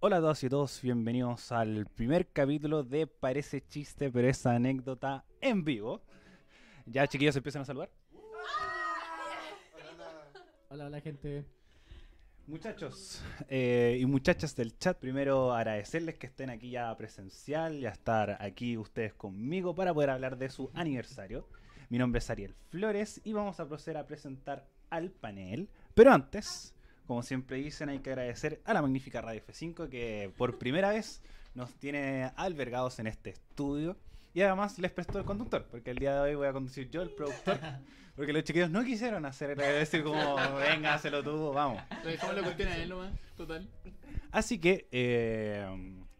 Hola a todos y a todos, bienvenidos al primer capítulo de Parece chiste, pero es anécdota en vivo. Ya chiquillos empiezan a saludar. Hola, hola gente. Muchachos eh, y muchachas del chat, primero agradecerles que estén aquí ya presencial, ya estar aquí ustedes conmigo para poder hablar de su aniversario. Mi nombre es Ariel Flores y vamos a proceder a presentar al panel. Pero antes, como siempre dicen, hay que agradecer a la magnífica Radio F5 que por primera vez nos tiene albergados en este estudio. Y además les prestó el conductor, porque el día de hoy voy a conducir yo, el productor. Porque los chiquillos no quisieron hacer, decir como, venga, hazlo tú, vamos. Lo dejamos la cuestión a él nomás, total. Así que, eh,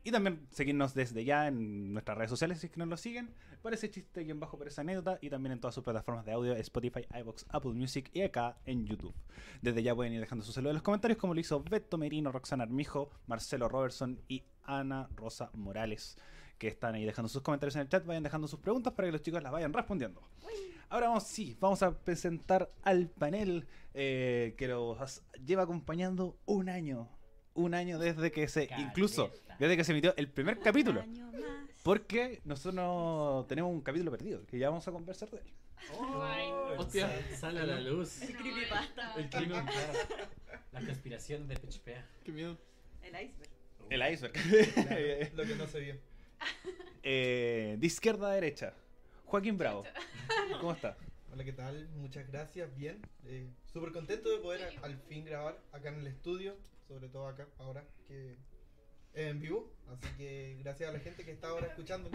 y también seguirnos desde ya en nuestras redes sociales si es que nos lo siguen. Parece chiste y en bajo por esa anécdota. Y también en todas sus plataformas de audio, Spotify, iBox, Apple Music y acá en YouTube. Desde ya pueden ir dejando sus saludos en los comentarios, como lo hizo Beto Merino, Roxana Armijo, Marcelo Robertson y Ana Rosa Morales. Que están ahí dejando sus comentarios en el chat, vayan dejando sus preguntas para que los chicos las vayan respondiendo. Ahora vamos, sí, vamos a presentar al panel eh, que los lleva acompañando un año. Un año desde que se, incluso, desde que se emitió el primer capítulo. Porque nosotros no tenemos un capítulo perdido, que ya vamos a conversar de él. Hostia. Sale a la luz. El creepypasta. El crimen. La conspiración de PHPA. Qué miedo. El iceberg. El iceberg. Lo que no se vio. Eh, de izquierda a derecha, Joaquín Bravo. ¿Cómo está? Hola, ¿qué tal? Muchas gracias, bien. Eh, Súper contento de poder al fin grabar acá en el estudio, sobre todo acá, ahora que en vivo. Así que gracias a la gente que está ahora escuchando.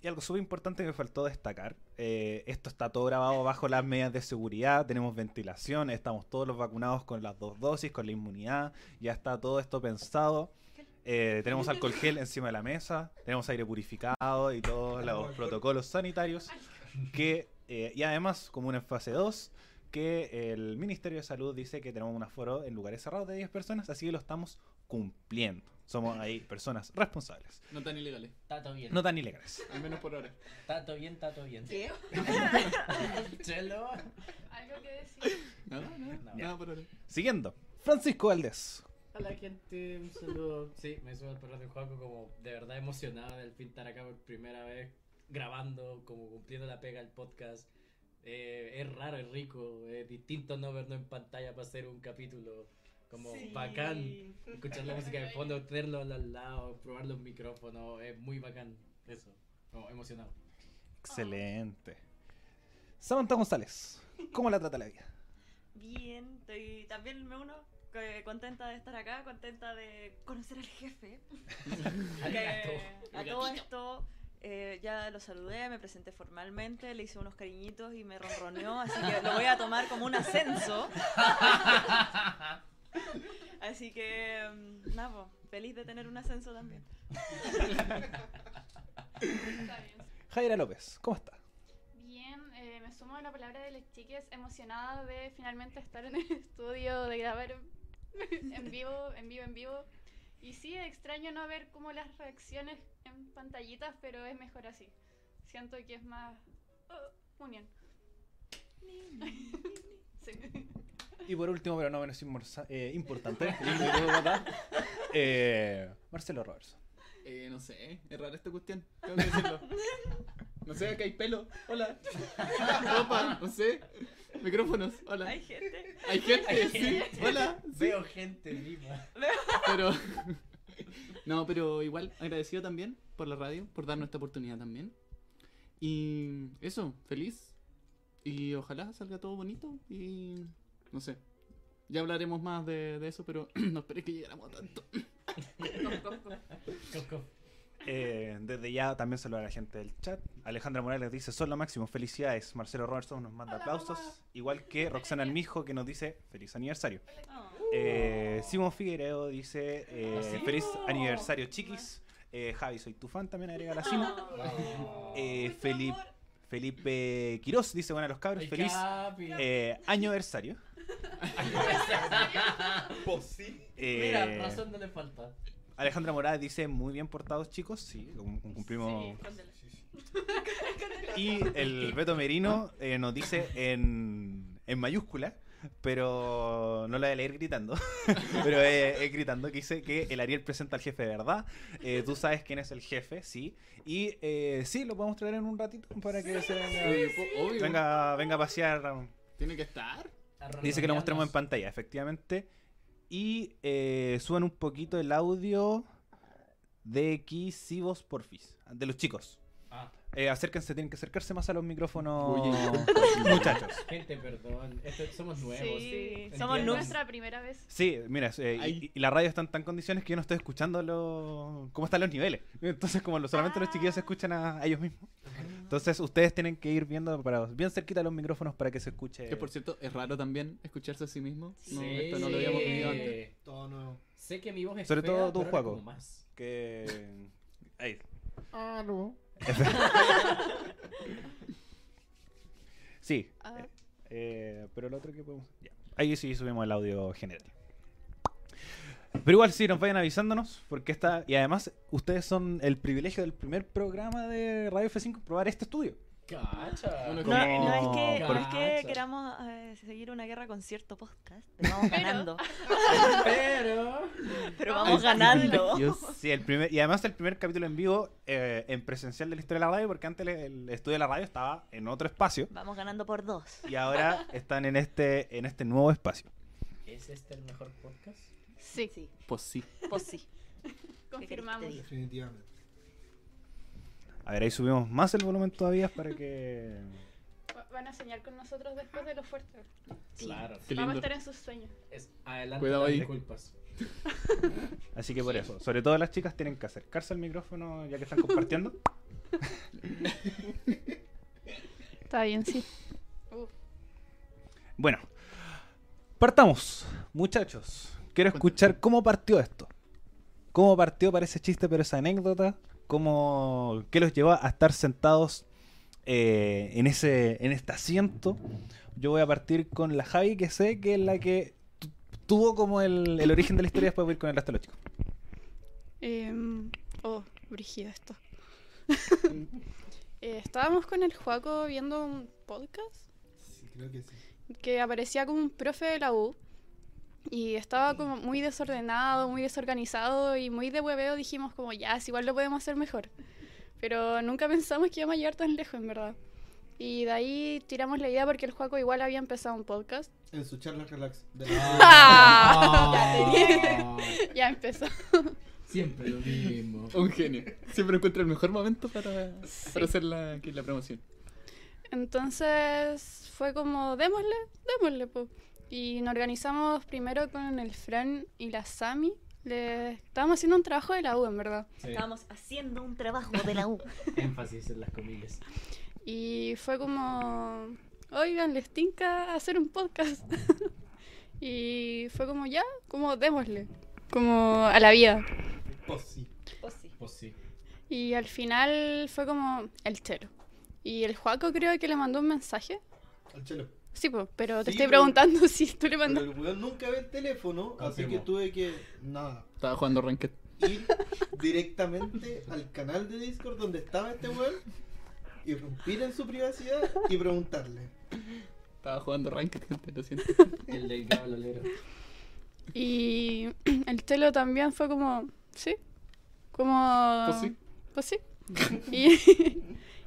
Y algo súper importante que me faltó destacar, eh, esto está todo grabado bajo las medidas de seguridad, tenemos ventilación, estamos todos los vacunados con las dos dosis, con la inmunidad, ya está todo esto pensado. Eh, tenemos alcohol gel encima de la mesa, tenemos aire purificado y todos los protocolos sanitarios. Que, eh, y además, como una fase 2, que el Ministerio de Salud dice que tenemos un aforo en lugares cerrados de 10 personas, así que lo estamos cumpliendo. Somos ahí personas responsables, No tan ilegales, Tato bien. no tan ilegales. al menos por ahora. Tato bien, tato bien. ¿Qué? Chelo. ¿Algo que decir? Nada, nada, No. nada por ahora. Siguiendo, Francisco Valdés. Hola gente, un saludo. Sí, me subo al perro de Juaco como de verdad emocionado de al fin estar acá por primera vez grabando, como cumpliendo la pega del podcast. Eh, es raro, es rico, es distinto no verlo en pantalla para hacer un capítulo como Sí. bacán. Escuchar la música de fondo, tenerlo al lado, probar los micrófonos, es muy bacán. Eso, como emocionado. Excelente. Samantha González, ¿cómo la trata la vida? Bien, estoy también me uno contenta de estar acá, contenta de conocer al jefe. Que a todo esto eh, ya lo saludé, me presenté formalmente, le hice unos cariñitos y me ronroneó, así que lo voy a tomar como un ascenso. Así que, mm, nada, feliz de tener un ascenso también. Jaira López, ¿cómo está? Bien, eh, me sumo a la palabra de las chiques, emocionada de finalmente estar en el estudio, de grabar en vivo, en vivo, en vivo. Y sí, extraño no ver como las reacciones en pantallitas, pero es mejor así. Siento que es más uh, unión. Sí. Y por último, pero no menos eh, importante, eh, Marcelo Robertson. Eh, no sé, es rara esta cuestión, tengo que decirlo. No sé, acá hay pelo, hola. Ropa, no sé. Micrófonos, hola. Hay gente. Hay gente, sí, hola. sí. Veo gente viva. Pero. No, pero igual agradecido también por la radio, por darnos esta oportunidad también. Y eso, feliz. Y ojalá salga todo bonito y. No sé. Ya hablaremos más de, de eso, pero no esperé que llegáramos a tanto. Eh, desde ya también saludar a la gente del chat. Alejandra Morales dice, son lo máximo, felicidades. Marcelo Robertson nos manda Hola, aplausos. mamá. Igual que Roxana Almijo que nos dice, feliz aniversario. Oh. Eh, Simón Figueiredo dice, eh, ¿Sí? feliz aniversario chiquis. Eh, Javi, soy tu fan, también agrega la. Eh, Por Felipe. Felipe Quiroz dice, bueno, los cabros, El feliz eh, aniversario. Pues sí. Eh, Mira, razón no le falta. Alejandra Morales dice, muy bien portados chicos, sí, cum- cum- cumplimos. Y el Beto Merino eh, nos dice en, en mayúscula pero no la voy a leer gritando. pero es, es gritando que dice que el Ariel presenta al jefe de verdad. Eh, tú sabes quién es el jefe, sí. Y eh, sí, lo podemos traer en un ratito para que se venga, Obvio. venga, venga a pasear. Tiene que estar. Dice que lo mostremos en pantalla, efectivamente. Y eh, suban un poquito el audio de Kisivos Porfis, de los chicos. Ah, Eh, acérquense, tienen que acercarse más a los micrófonos, Oye. muchachos. gente, perdón. Esto- somos nuevos. Sí, somos nuestra primera vez. Sí, mira, eh, y, y la radio está en tan condiciones que yo no estoy escuchando lo- cómo están los niveles. Entonces, como lo- solamente los chiquillos se escuchan a, a ellos mismos. Entonces, ustedes tienen que ir viendo para, bien cerquita de los micrófonos para que se escuche. Que por cierto, es raro también escucharse a sí mismo. No, Sí. esto no lo habíamos vivido antes. Todo nuevo. Sé que mi voz es Sobre fea, todo tú, Juaco. que. Ahí. Ah, no. Sí. Ah. eh, pero el otro que podemos. ya. Ahí sí subimos el audio general. Pero igual sí, nos vayan avisándonos, porque está. Y además, ustedes son el privilegio del primer programa de Radio F5 probar este estudio. Cacha. No, Como- no es que, no es que Cacha. queramos eh, seguir una guerra con cierto podcast, pero vamos Pero- ganando. Pero. Pero vamos ganando. Sí, el primer, y además el primer capítulo en vivo eh, en presencial de la historia de la radio, porque antes el, el estudio de la radio estaba en otro espacio Vamos ganando por dos. y ahora están en este, en este nuevo espacio. ¿Es este el mejor podcast? Sí, Sí, Pues sí. pues sí. confirmamos. Definitivamente. A ver, ahí subimos más el volumen todavía para que... Va- Van a soñar con nosotros después de lo fuerte. Claro. Qué Vamos a estar en sus sueños. Es adelante Cuidado ahí. disculpas. Así que por eso, sobre todo las chicas tienen que acercarse al micrófono ya que están compartiendo. Está bien, sí. Bueno, partamos, muchachos. Quiero escuchar cómo partió esto. ¿Cómo partió para ese chiste, pero esa anécdota? ¿Cómo, ¿Qué los llevó a estar sentados eh, en, ese, en este asiento? Yo voy a partir con la Javi, que sé que es la que tu- tuvo como el, el origen de la historia, después voy a ir con el resto de los chicos. Em, oh, brígido esto. Eh, estábamos con el Juaco viendo un podcast Sí, creo que sí. que aparecía como un profe de la U y estaba como muy desordenado, muy desorganizado y muy de hueveo. Dijimos como, ya, es igual lo podemos hacer mejor. Pero nunca pensamos que íbamos a llegar tan lejos, en verdad. Y de ahí tiramos la idea porque el Juaco igual había empezado un podcast. En su charla relax. De Ah. Ya empezó. Siempre lo mismo. Un genio. Siempre encuentra el mejor momento para, para hacer la, aquí la promoción. Entonces fue como, démosle, démosle, po. Y nos organizamos primero con el Fran y la Sami. Le... Estábamos haciendo un trabajo de la U, en verdad. Sí. Estábamos haciendo un trabajo de la U. Énfasis en las comillas. Y fue como, oigan, les tinca hacer un podcast. y fue como, ya, como démosle, como a la vida. Pues sí. Pues sí. Pues sí. Y al final fue como el chelo. Y el Juaco creo que le mandó un mensaje. Al chelo. Sí, pues, pero te Sí, estoy pero- preguntando si tú le Pero el weón nunca ve el teléfono, así Confirmo. que tuve que, nada, Estaba jugando Ranked. ir directamente al canal de Discord donde estaba este weón, irrumpir en su privacidad y preguntarle. Estaba jugando Ranked, gente, lo siento. El del cabalero. Y el telo también fue como, sí, como... Pues sí. Pues sí. Y,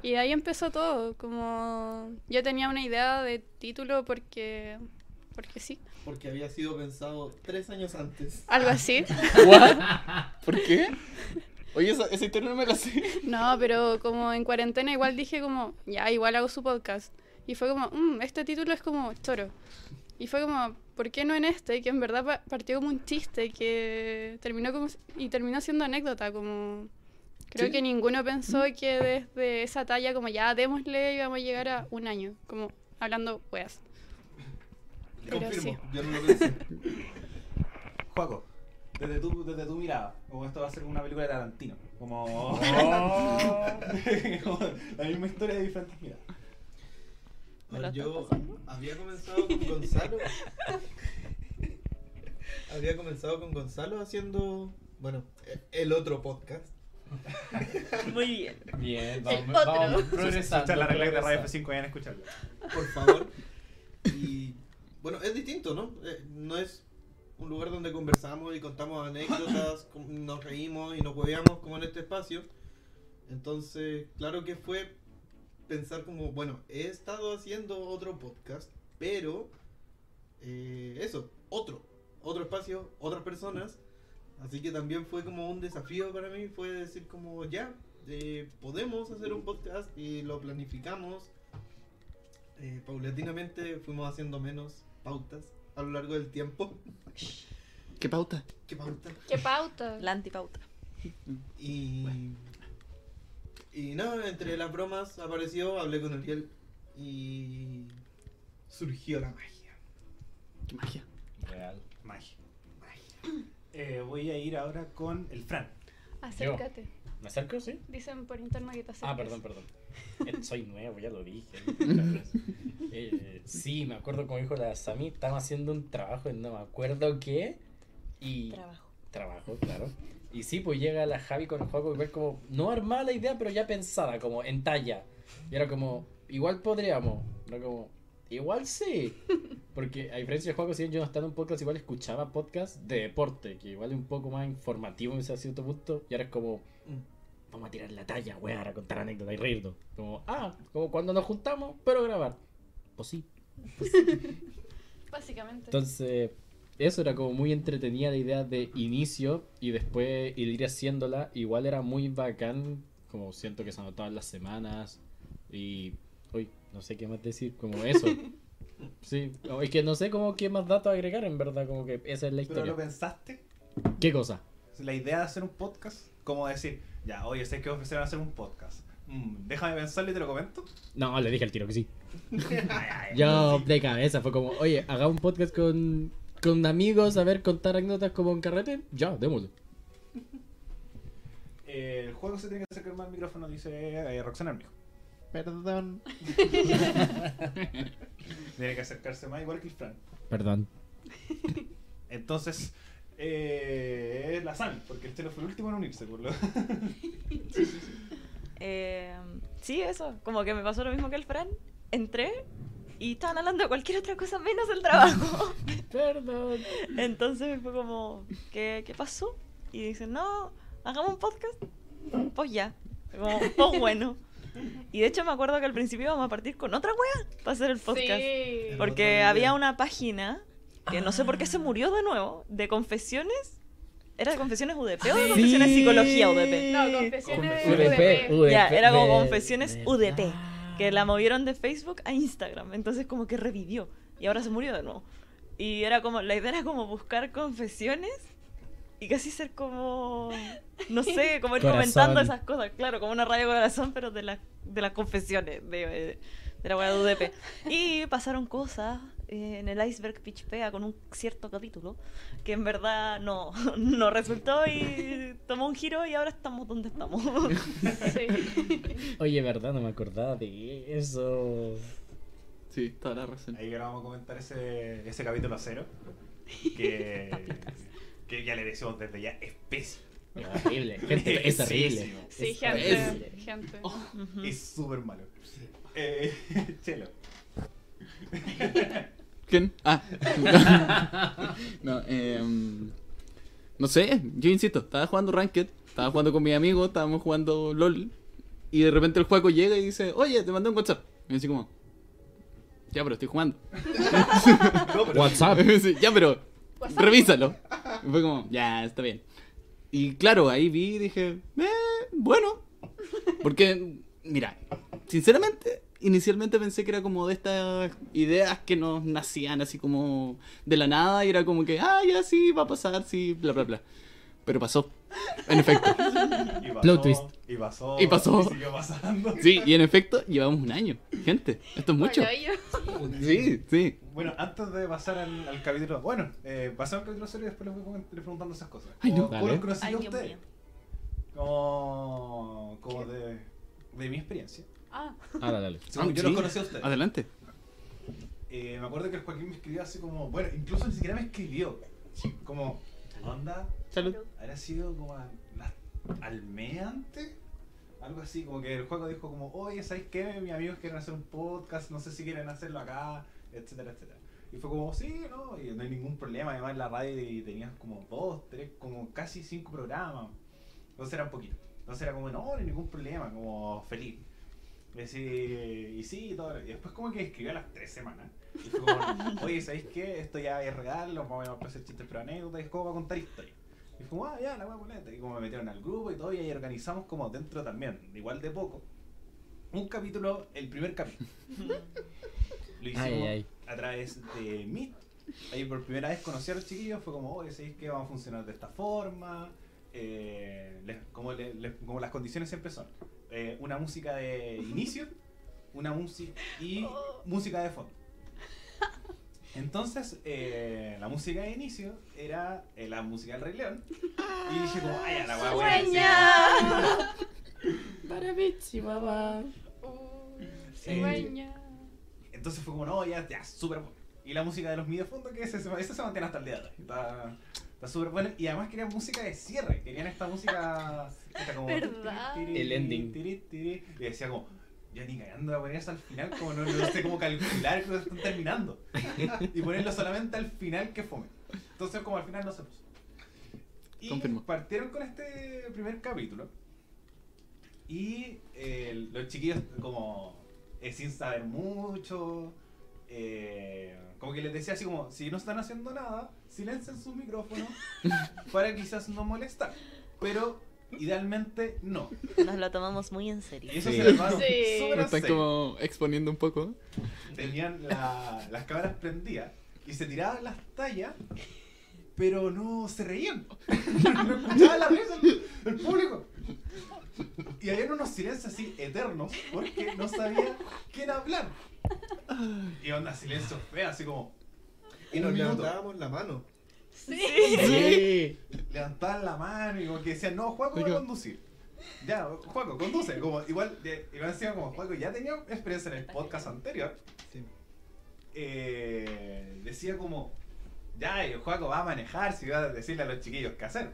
y de ahí empezó todo, como yo tenía una idea de título porque, porque sí, Porque había sido pensado tres años antes. algo así. ¿What? ¿Por qué? Oye, esa, esa historia no me la sé. No, pero como en cuarentena igual dije como, ya, igual hago su podcast. Y fue como, "Mm, este título es como choro. Y fue como, ¿por qué no en este? Que en verdad pa- partió como un chiste que terminó como, y terminó siendo anécdota, como... Creo Sí. que ninguno pensó que desde esa talla como ya démosle íbamos a llegar a un año, como hablando weas. Pero Confirmo, sí. yo no lo pensé. Juaco, desde tu, desde tu mirada, como esto va a ser una película de Tarantino. Como, como la misma historia de diferentes miradas. ¿Me lo estás yo había comenzado con Gonzalo. había comenzado con Gonzalo haciendo, bueno, el otro podcast. Muy bien. Bien, El vamos, otro. vamos progresando. Escuchar la regla de Radio progresando. F5 vayan a escucharla. por favor. Y bueno, es distinto, ¿no? Eh, no es un lugar donde conversamos y contamos anécdotas, nos reímos y nos hueveamos como en este espacio. Entonces, claro que fue pensar como, bueno, he estado haciendo otro podcast, pero eh, eso, otro, otro espacio, otras personas. Así que también fue como un desafío para mí, fue decir como, ya, eh, podemos hacer un podcast y lo planificamos. Eh, paulatinamente fuimos haciendo menos pautas a lo largo del tiempo. ¿Qué pauta? ¿Qué pauta? ¿Qué pauta? La antipauta. Y. Y nada, entre las bromas apareció, hablé con Ariel y. surgió la magia. ¿Qué magia? Real. Magia. Eh, voy a ir ahora con el Fran. Acércate. ¿Me acerco? Sí. Dicen por interno que te acerques. Ah, perdón, perdón. Eh, Soy nuevo, ya lo dije. Eh, sí, me acuerdo como dijo la Sami, estábamos haciendo un trabajo no me acuerdo qué. Y. Trabajo. Trabajo, claro. Y sí, pues llega la Javi con el juego igual como, no armada la idea, pero ya pensada, como en talla. Y era como, igual podríamos. Era como, igual sí. Porque a diferencia de juego, si yo no estaba en un podcast, igual escuchaba podcast de deporte, que igual es un poco más informativo en ese cierto punto. Y ahora es como, vamos a tirar la talla, weá, a contar anécdotas y reírnos. Como, ah, como cuando nos juntamos, pero grabar. Pues sí. Básicamente. Entonces, eso era como muy entretenida la idea de inicio y después ir haciéndola. Igual era muy bacán, como siento que se anotaban las semanas y... Uy, no sé qué más decir, como eso. Sí, es que no sé cómo qué más datos agregar en verdad, como que esa es la ¿Pero historia. lo pensaste? ¿Qué cosa? La idea de hacer un podcast, como decir, ya, oye, sé que ofrecieron hacer un podcast. Mm, déjame pensarlo y te lo comento. No, le dije al tiro que sí. Yo de cabeza fue como, oye, haga un podcast con, con amigos, a ver, contar anécdotas como en carrete. Ya, démoslo. Eh, el juego se tiene que acercar más al micrófono, dice eh, Roxana Armijo. Perdón. Tiene que acercarse más igual que el Fran. Perdón. Entonces, eh, es la Sami, porque el Chelo fue el último en unirse, por lo Eh, sí, eso. Como que me pasó lo mismo que el Fran. Entré y estaban hablando de cualquier otra cosa menos el trabajo. Perdón. Entonces fue como, ¿qué, qué pasó? Y dicen, no, hagamos un podcast. Pues ya. Como, pues bueno. Y de hecho me acuerdo que al principio íbamos a partir con otra wea para hacer el podcast. Sí. Porque había una página que no sé por qué se murió de nuevo, de confesiones. ¿Era de confesiones UDP o de Sí. confesiones psicología UDP? No, confesiones UDP, UDP. Ya, era como confesiones UDP. Que la movieron de Facebook a Instagram. Entonces como que revivió. Y ahora se murió de nuevo. Y era como, la idea era como buscar confesiones y casi ser como, no sé, como ir Corazón. comentando esas cosas. Claro, como una radio corazón, pero de, la- de las confesiones de, de la wea de UDP. Y pasaron cosas eh, en el Iceberg Pitch Pea con un cierto capítulo que en verdad no, no resultó y tomó un giro y ahora estamos donde estamos. Sí. Oye, verdad, no me acordaba de eso. Sí, toda la razón. Ahí ahora vamos a comentar ese, ese capítulo cero. Que, que ya le decimos desde ya, es pésimo. Es horrible. Gente, es terrible. Sí, Es gente. horrible. Gente. Ujú. Es súper malo. Eh, Chelo. ¿Quién? Ah. no, em, no sé, yo insisto, estaba jugando Ranked, estaba jugando con mis amigos, estábamos jugando LOL, y de repente el juego llega y dice, oye, te mandé un WhatsApp. Y yo así como, ya, pero estoy jugando. No, pero- WhatsApp. Ya, pero WhatsApp. revísalo. Y fue como, ya, está bien. Y claro, ahí vi y dije, eh, bueno. Porque, mira, sinceramente, inicialmente pensé que era como de estas ideas que nos nacían así como de la nada y era como que, ah, ya sí, va a pasar, sí, bla, bla, bla. Pero pasó, en efecto. Y pasó, Plot twist. Y pasó. Y pasó. Y siguió pasando. Sí, y en efecto, llevamos un año. Gente, esto es mucho. Bueno, Sí, sí. Bueno, antes de pasar al, al capítulo. Bueno, eh, pasamos al capítulo serio y después les voy preguntando esas cosas. Ay, no. ¿Cómo, los conocí mío. Como, como de, de mi experiencia. Ah, Ah, dale, dale. Según Ah, yo sí. los conocí a ustedes. Adelante. Eh, me acuerdo que el Joaquín me escribió así como. Bueno, incluso ni siquiera me escribió. Como, onda, Salud. habrá sido como a- la- al mes antes. Algo así, como que el juego dijo como, oye, ¿sabéis qué? Mis amigos quieren hacer un podcast, no sé si quieren hacerlo acá, etcétera, etcétera. Y fue como, sí, no, y no hay ningún problema. Además, en la radio tenías como dos, tres, como casi cinco programas. Entonces era un poquito. Entonces era como, no, no hay ningún problema, como feliz. Y, así, y sí, y todo. Y después, como que escribió a las tres semanas. Y fue como, oye, ¿sabéis qué? Esto ya es real, vamos a hacer chistes pero anécdotas, es como para contar historias. Y fue como, ah, ya, la voy a poner. Y como me metieron al grupo y todo, y ahí organizamos como dentro también, igual de poco, un capítulo, el primer capítulo. Lo hicimos Ay, ay. a través de Meet. Ahí por primera vez conocí a los chiquillos, fue como, oye, ¿sabéis que vamos a funcionar de esta forma? Eh, les- como, les- como las condiciones siempre son. Eh, una música de inicio, una música y música de fondo. Entonces, eh, la música de inicio era eh, la música del Rey León. Y dije como, ay, a la guagua. ¡Sueña! Para mí, chihuahua. Uh, Eh, cigüeña. Entonces fue como, no, ya, ya, súper bueno. Y la música de los de fondo, que ese, se- ese se mantiene hasta el día de hoy. Está está súper bueno. Y además querían música de cierre. Querían esta música. Esta como, ¿Verdad? El ending. tiri, tiri, y decía como, yo ni cagando voy a poner eso al final, como no, no sé cómo calcular que están terminando. Y ponerlo solamente al final que fome. Entonces, como al final no se puso. Y Confirmo. partieron con este primer capítulo. Y eh, los chiquillos, como eh, sin saber mucho, eh, como que les decía así como, si no están haciendo nada, silencien sus micrófonos para quizás no molestar. Pero idealmente no. Nos lo tomamos muy en serio. Y eso Sí. se les va Sí. están serio. como exponiendo un poco. Tenían la- las cámaras prendidas y se tiraban las tallas, pero no se reían. no escuchaban la risa el, el público. Y había unos silencios así eternos porque no sabía quién hablar. Y onda, silencio feo, así como. Y nos levantábamos la mano. Sí. Sí. Levantaban la mano y como que decían, no, Juaco va a conducir. Ya, Juaco, conduce. Como, igual, de- igual encima como Juaco ya tenía experiencia en el podcast anterior. Sí. eh, decía como, ya, el Juaco va a manejar si va a decirle a los chiquillos qué hacer.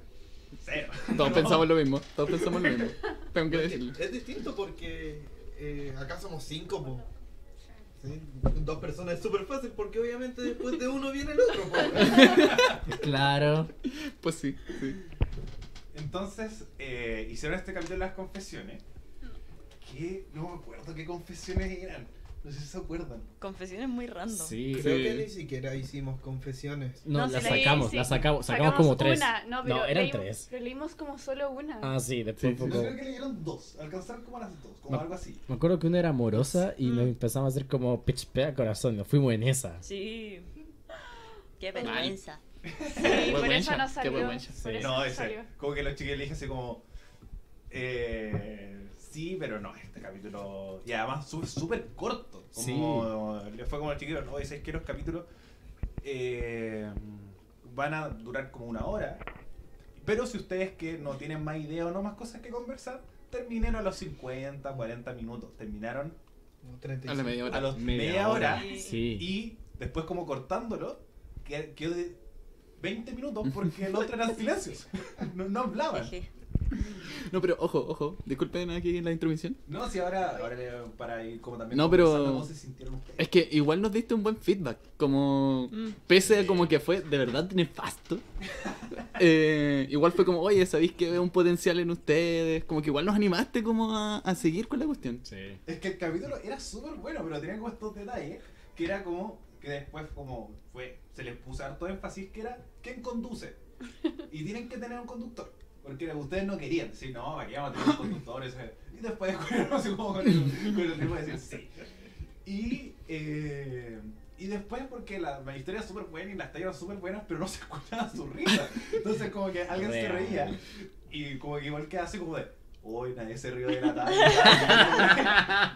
Cero. Todos No. pensamos lo mismo. Todos pensamos lo mismo. Tengo que decirlo. es distinto porque eh, acá somos cinco, po. ¿Sí? Dos personas es súper fácil porque obviamente después de uno viene el otro. Claro. Pues sí, sí. Entonces, eh, hicieron este capítulo de las confesiones. Que no me acuerdo qué confesiones eran. No sé si se acuerdan. Confesiones muy random. Sí. Creo Sí. que ni siquiera hicimos confesiones. No, No, la sacamos, sí. la sacamos, sacamos como tres. Una, no, pero eran leímos- tres. Pero leímos como solo una. Ah, sí, después Sí, fue Yo como- creo que leyeron dos. Alcanzaron como las dos, como No. algo así. Me acuerdo que una era amorosa y nos Mm. empezamos a hacer como pitch pea corazón. Nos fuimos en esa. Sí. Qué vergüenza. Sí, por vergüenza, eso no qué salió. vergüenza. Por Sí. eso No, no ese. salió. Como que los chiquillos le dije así como. Eh, sí, pero no, este capítulo. Y además súper corto. Como, Le fue como los chiquillos, no, ¿sabes que los capítulos eh, van a durar como una hora? Pero si ustedes que no tienen más idea o no más cosas que conversar, terminen a los 50, 40 minutos. Terminaron Como A 35. la media hora. a los Media media, hora. hora. Sí. Y después como cortándolo, que- quedó de 20 minutos porque el otro eran silencios. No, no hablaban. Jeje. No, pero ojo, ojo. Disculpen aquí la intromisión. No, si ahora, ahora para ir como también No, pero- conversando, ¿cómo se sintieron ustedes? Es que igual nos diste un buen feedback. Como. Mm. Pese a como que fue de verdad nefasto. eh, igual fue como, oye, ¿sabéis que veo un potencial en ustedes? Como que igual nos animaste como a, a seguir con la cuestión. Sí. Es que el capítulo era súper bueno, pero tenía como estos detalles que era como que después como fue se les puso harto énfasis que era quién conduce y tienen que tener un conductor porque ustedes no querían decir no aquí vamos a tener un conductor ese". y después descubrieron así como con el, con el tipo de decir sí y eh, y después porque la, la historia es súper buena y las tallas súper buenas pero no se escuchaba su risa entonces como que alguien se reía y como que igual queda así como de Hoy nadie se rió de la talla.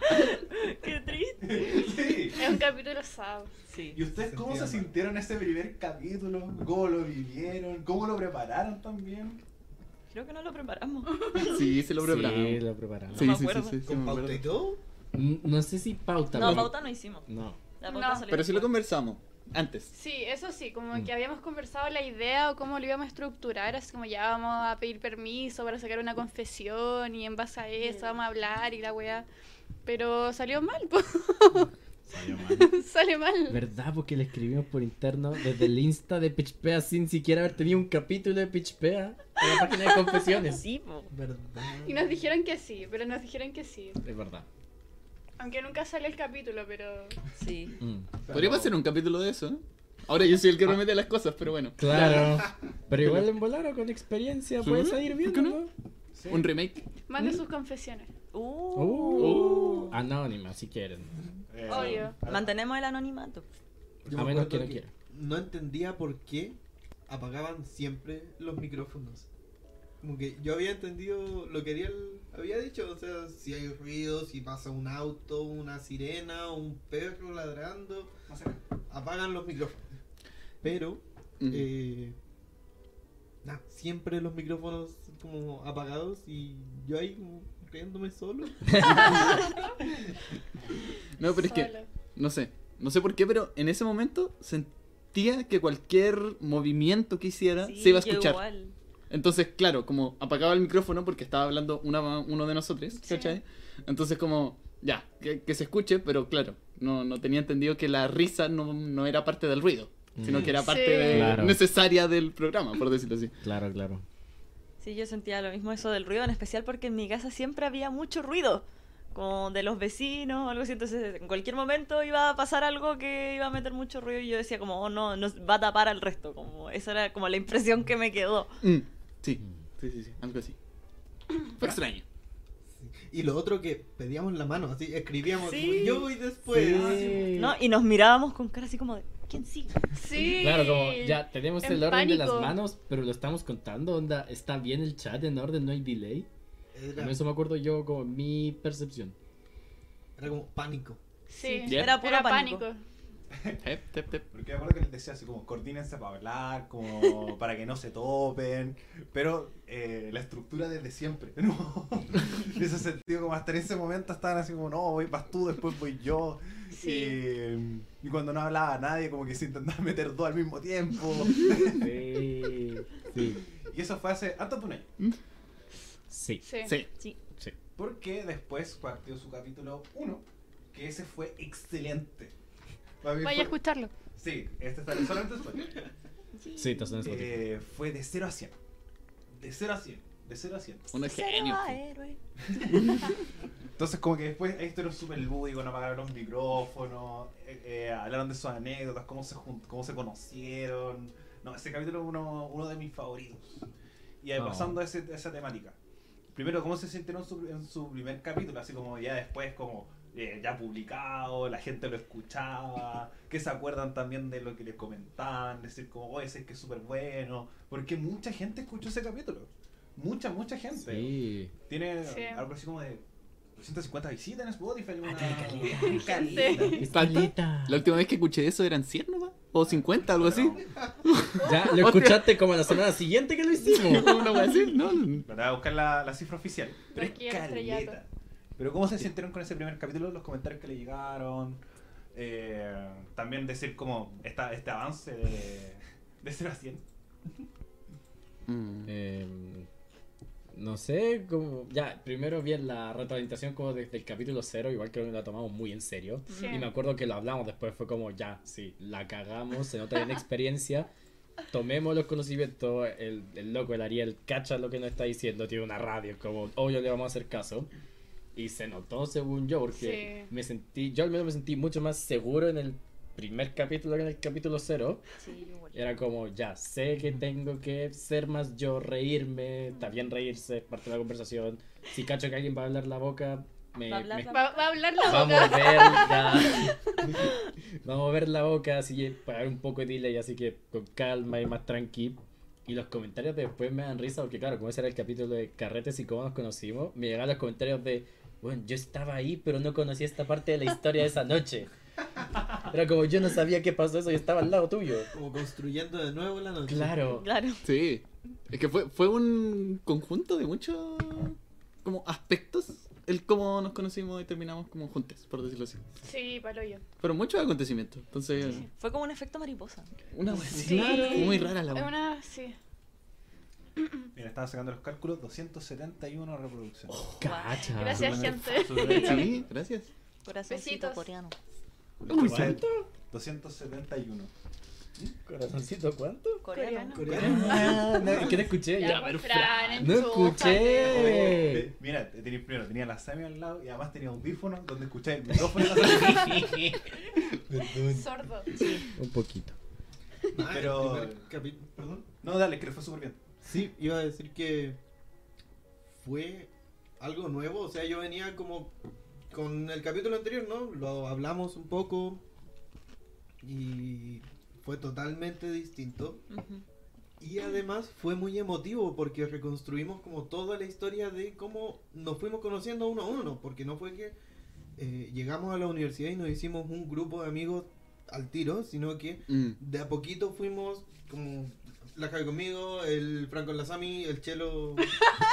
Qué triste. sí. Es un capítulo sad. Sí. ¿Y ustedes Se cómo se mal. sintieron ese primer capítulo? ¿Cómo lo vivieron? ¿Cómo lo prepararon también? Creo que no lo preparamos. Sí, se lo preparamos. Sí, lo preparamos. Sí, No me sí, sí, acuerdo. sí, sí, ¿Con pauta y todo? No sé si pauta. No, pero- pauta no hicimos. No. La pauta No. salió Pero sí lo conversamos. Antes. Sí, eso sí, como Mm. que habíamos conversado la idea o cómo lo íbamos a estructurar, así como ya vamos a pedir permiso para sacar una confesión y en base a eso vamos a hablar y la weá. Pero salió mal, po. Salió mal. Sale mal. ¿Verdad? Porque le escribimos por interno desde el Insta de Pitchpea sin siquiera haber tenido un capítulo de Pitchpea en la página de confesiones. Sí, po. ¿Verdad? Y nos dijeron que sí, pero nos dijeron que sí. Es verdad. Aunque nunca sale el capítulo, pero. Sí. Mm. Podríamos hacer un capítulo de eso, ¿no? Ahora yo soy el que remete las cosas, pero bueno. Claro. Pero igual en volar o con experiencia puede ¿Seguro? salir ¿Por bien, qué ¿no? Sí. Un remake. Mande sus confesiones. Uh. Uh, Anónima, si quieren. Eh, Obvio. Mantenemos el anonimato. Yo A me menos que no quiera. No entendía por qué apagaban siempre los micrófonos. Como que yo había entendido lo que Ariel había dicho, o sea, si hay ruido, si pasa un auto, una sirena, un perro ladrando, apagan los micrófonos. Pero, Mm. eh, nah, siempre los micrófonos como apagados y yo ahí como riéndome solo. No, pero es que, no sé, no sé por qué, pero en ese momento sentía que cualquier movimiento que hiciera Sí, se iba a escuchar. igual. Entonces, claro, como apagaba el micrófono porque estaba hablando una, uno de nosotros, Sí. ¿cachai? Entonces, como, ya, que, que se escuche, pero claro, no, no tenía entendido que la risa no, no era parte del ruido, sino Mm. que era parte Sí. de- Claro. necesaria del programa, por decirlo así. Claro, claro. Sí, yo sentía lo mismo eso del ruido, en especial porque en mi casa siempre había mucho ruido, como de los vecinos o algo así, entonces en cualquier momento iba a pasar algo que iba a meter mucho ruido y yo decía como, oh no, nos va a tapar al resto, como esa era como la impresión que me quedó. Mm, sí, sí, sí, sí, algo así. Fue extraño. Y lo otro que pedíamos la mano, así escribíamos Sí. yo voy después. ¿No? Y nos mirábamos con cara así como de, ¿quién sigue? Sí. Claro, como ya tenemos En el orden de las pánico. manos, pero lo estamos contando, onda, está bien el chat en orden, no hay delay. Era, eso me acuerdo yo como mi percepción. era como pánico. Sí. Era puro pánico. Tep, tep, tep. Porque me acuerdo que les decía así como, coordínense para hablar, como para que no se topen, pero eh, la estructura desde siempre, ¿no? en ese sentido, como hasta en ese momento estaban así como, no, voy, vas tú, después voy yo. Sí. Y, y cuando no hablaba nadie, como que se intentaba meter dos al mismo tiempo. Sí. Sí. y eso fue hace antes de un año. Sí. Sí. Sí. Sí. Porque después partió su capítulo 1, que ese fue excelente. Vaya a escucharlo. Sí, este está solamente después. Sí, estás en. Eh, fue de 0 a 100. De 0 a 100. De 0 a 100. Un genio. Entonces, como que después ahí estuvieron súper lúdicos, no apagaron los micrófonos, eh, eh, hablaron de sus anécdotas, cómo se, cómo se conocieron. No, ese capítulo es uno, uno de mis favoritos. Y ahí Oh. pasando a, ese- a esa temática. Primero, cómo se sintieron en su, en su primer capítulo, así como ya después, como eh, ya publicado, la gente lo escuchaba, que se acuerdan también de lo que les comentaban, decir como, oye, ese es que es súper bueno, porque mucha gente escuchó ese capítulo. Mucha, mucha gente. Sí. Tiene Sí. algo así como de 250 visitas en Spotify. Una... Calidad. Calita. La última vez que escuché eso eran 100 nomás. O 50, algo así. Ya lo escuchaste como la semana siguiente que lo hicimos. Una wea así, ¿no? Pero voy a buscar la, la cifra oficial. Pero es Aquí caleta. Pero ¿cómo se sintieron con ese primer capítulo? Los comentarios que le llegaron. Eh, también decir como esta, este avance de, de 0 a 100. Mm. Eh, no sé, como ya, primero bien la retroalimentación como desde el capítulo cero, igual que la tomamos muy en serio. Sí. Y me acuerdo que lo hablamos después, fue como ya, sí, la cagamos, se nota bien experiencia. Tomemos los conocimientos, el, el loco, el Ariel, cacha lo que nos está diciendo, tiene una radio, como obvio le vamos a hacer caso. Y se notó según yo, porque Sí. me sentí, yo al menos me sentí mucho más seguro en el primer capítulo que en el capítulo cero. Sí. Era como, ya, sé que tengo que ser más yo, reírme, está bien reírse, es parte de la conversación. Si cacho que alguien va a hablar la boca, me, Va a hablar me- la Va, va a hablar la va a boca. mover va a mover la boca, así que para dar un poco de delay, así que con calma y más tranqui. Y los comentarios de después me dan risa, porque claro, como ese era el capítulo de carretes y cómo nos conocimos, me llegaban los comentarios de, bueno, yo estaba ahí, pero no conocía esta parte de la historia de esa noche. Era como, yo no sabía qué pasó eso y estaba al lado tuyo. Como construyendo de nuevo la noche. Claro. Claro. Sí. Es que fue, fue un conjunto de muchos como aspectos el cómo nos conocimos y terminamos como juntos, por decirlo así. Sí, palo yo. Fueron muchos acontecimientos. Entonces, Fue como un efecto mariposa. una. Sí. Muy rara la una, sí. Mira, estaba sacando los cálculos, 271 reproducciones. Cacha. Gracias, gente. Sí, gracias. Corazoncito Besitos. ¿Cuánto? 271. ¿Corazoncito cuánto? Coreano. Coreano. Ah, no, ¿qué te escuché? Ya, Ya, pero Fran, No escuché. Mira, tenía, primero tenía la Sami al lado y además tenía audífonos donde escuché el micrófono. Sami. Sordo. Un poquito. Ah, Pero- Perdón. No, dale, que le fue súper bien. Sí, iba a decir que fue algo nuevo. O sea, yo venía como con el capítulo anterior, ¿no? Lo hablamos un poco y fue totalmente distinto. Y además fue muy emotivo porque reconstruimos como toda la historia de cómo nos fuimos conociendo uno a uno. Porque no fue que eh, llegamos a la universidad y nos hicimos un grupo de amigos al tiro, sino que Mm. de a poquito fuimos como la Javi conmigo, el Franco en la Sami, el Chelo.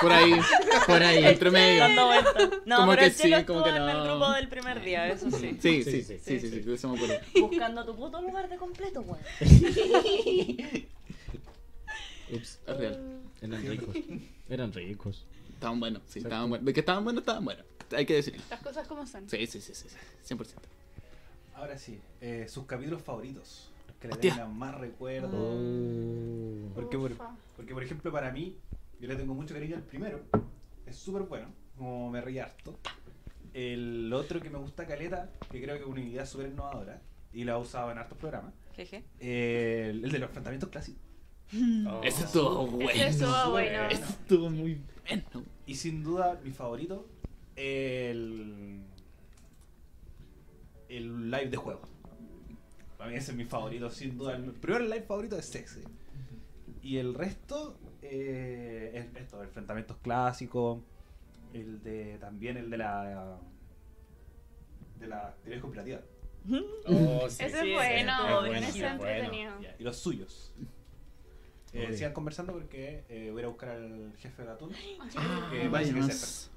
Por ahí, por ahí, entre medio. Dando vueltas. No, Como pero que el Chelo sí, como estuvo que en el no. grupo del primer día, eso sí. Sí, Sí, sí, sí, sí, sí, sí, sí, me acuerdo. Buscando tu puto lugar de completo, weón. Ups, Es real. eran ricos. Eran ricos. Estaban buenos, sí, estaban buenos. De que estaban buenos, estaban buenos. Hay que decirlo. Las cosas como son. Sí, sí, sí, sí, sí, 100%. Ahora sí, eh, sus capítulos favoritos. Que le Hostia. tengan más recuerdos. Oh. Porque, por, Ufa. porque, por ejemplo, para mí, yo le tengo mucho cariño al primero. Es súper bueno, como me reí harto. El otro que me gusta caleta, que creo que es una idea súper innovadora, y la he usado en hartos programas, Jeje. eh, el, el de los enfrentamientos clásicos. Oh. Ese estuvo bueno. Ese estuvo bueno. bueno. Ese estuvo muy bueno. Y sin duda, mi favorito, el, el live de juego. Para mí ese es mi favorito, sin duda. El primero live favorito es ese. Y el resto, eh, es esto, enfrentamientos clásicos, el de también el de la de la teoría conspirativa Oh, sí, Ese Sí, es bueno, ese buenísimo. es entretenido. y los suyos. Eh, sigan conversando porque eh, voy a ir a buscar al jefe de Atún. Ah, que vaya que es.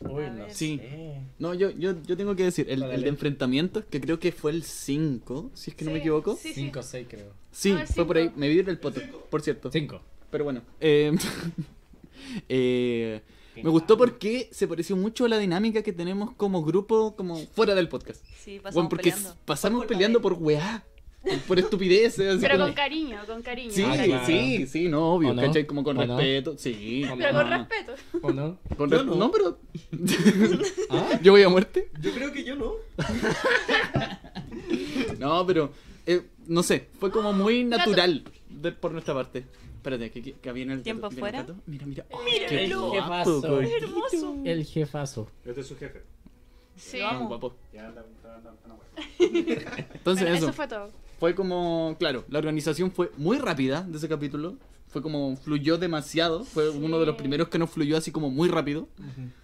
Uy, no. Sí. sé. No, yo, yo, yo tengo que decir, el, el de enfrentamientos, que creo que fue el 5, si es que no me equivoco. Sí, sí. 5 o 6 creo. Sí, No, el fue por ahí. Me vibra el poto, por cierto. 5. Pero bueno. eh, eh, me gustó porque se pareció mucho a la dinámica que tenemos como grupo, como fuera del podcast. Sí, Bueno, pasamos porque peleando. pasamos Por peleando de- por weá, por estupideces. así Pero como- con cariño, con cariño. Sí, Ah, claro. sí, sí, no, obvio. ¿cachai? Como con respeto, sí. ¿O Pero no? con respeto. ¿O no? con Yo res- no. no, pero ¿Ah? yo voy a muerte. Yo creo que yo no. No, pero eh, no sé, fue como muy natural de- por nuestra parte. Espérate, que, que, que viene el ¿Tiempo gato, viene el fuera? Mira, mira. Oh, qué El guapo, jefazo. Es hermoso. El jefazo. Este es su jefe. Sí. Ah, guapo. Ya anda- anda- anda- anda- Entonces Bueno, eso, eso fue todo. Fue como, claro, la organización fue muy rápida de ese capítulo. Fue como fluyó demasiado. Fue uno de los primeros que nos fluyó así como muy rápido.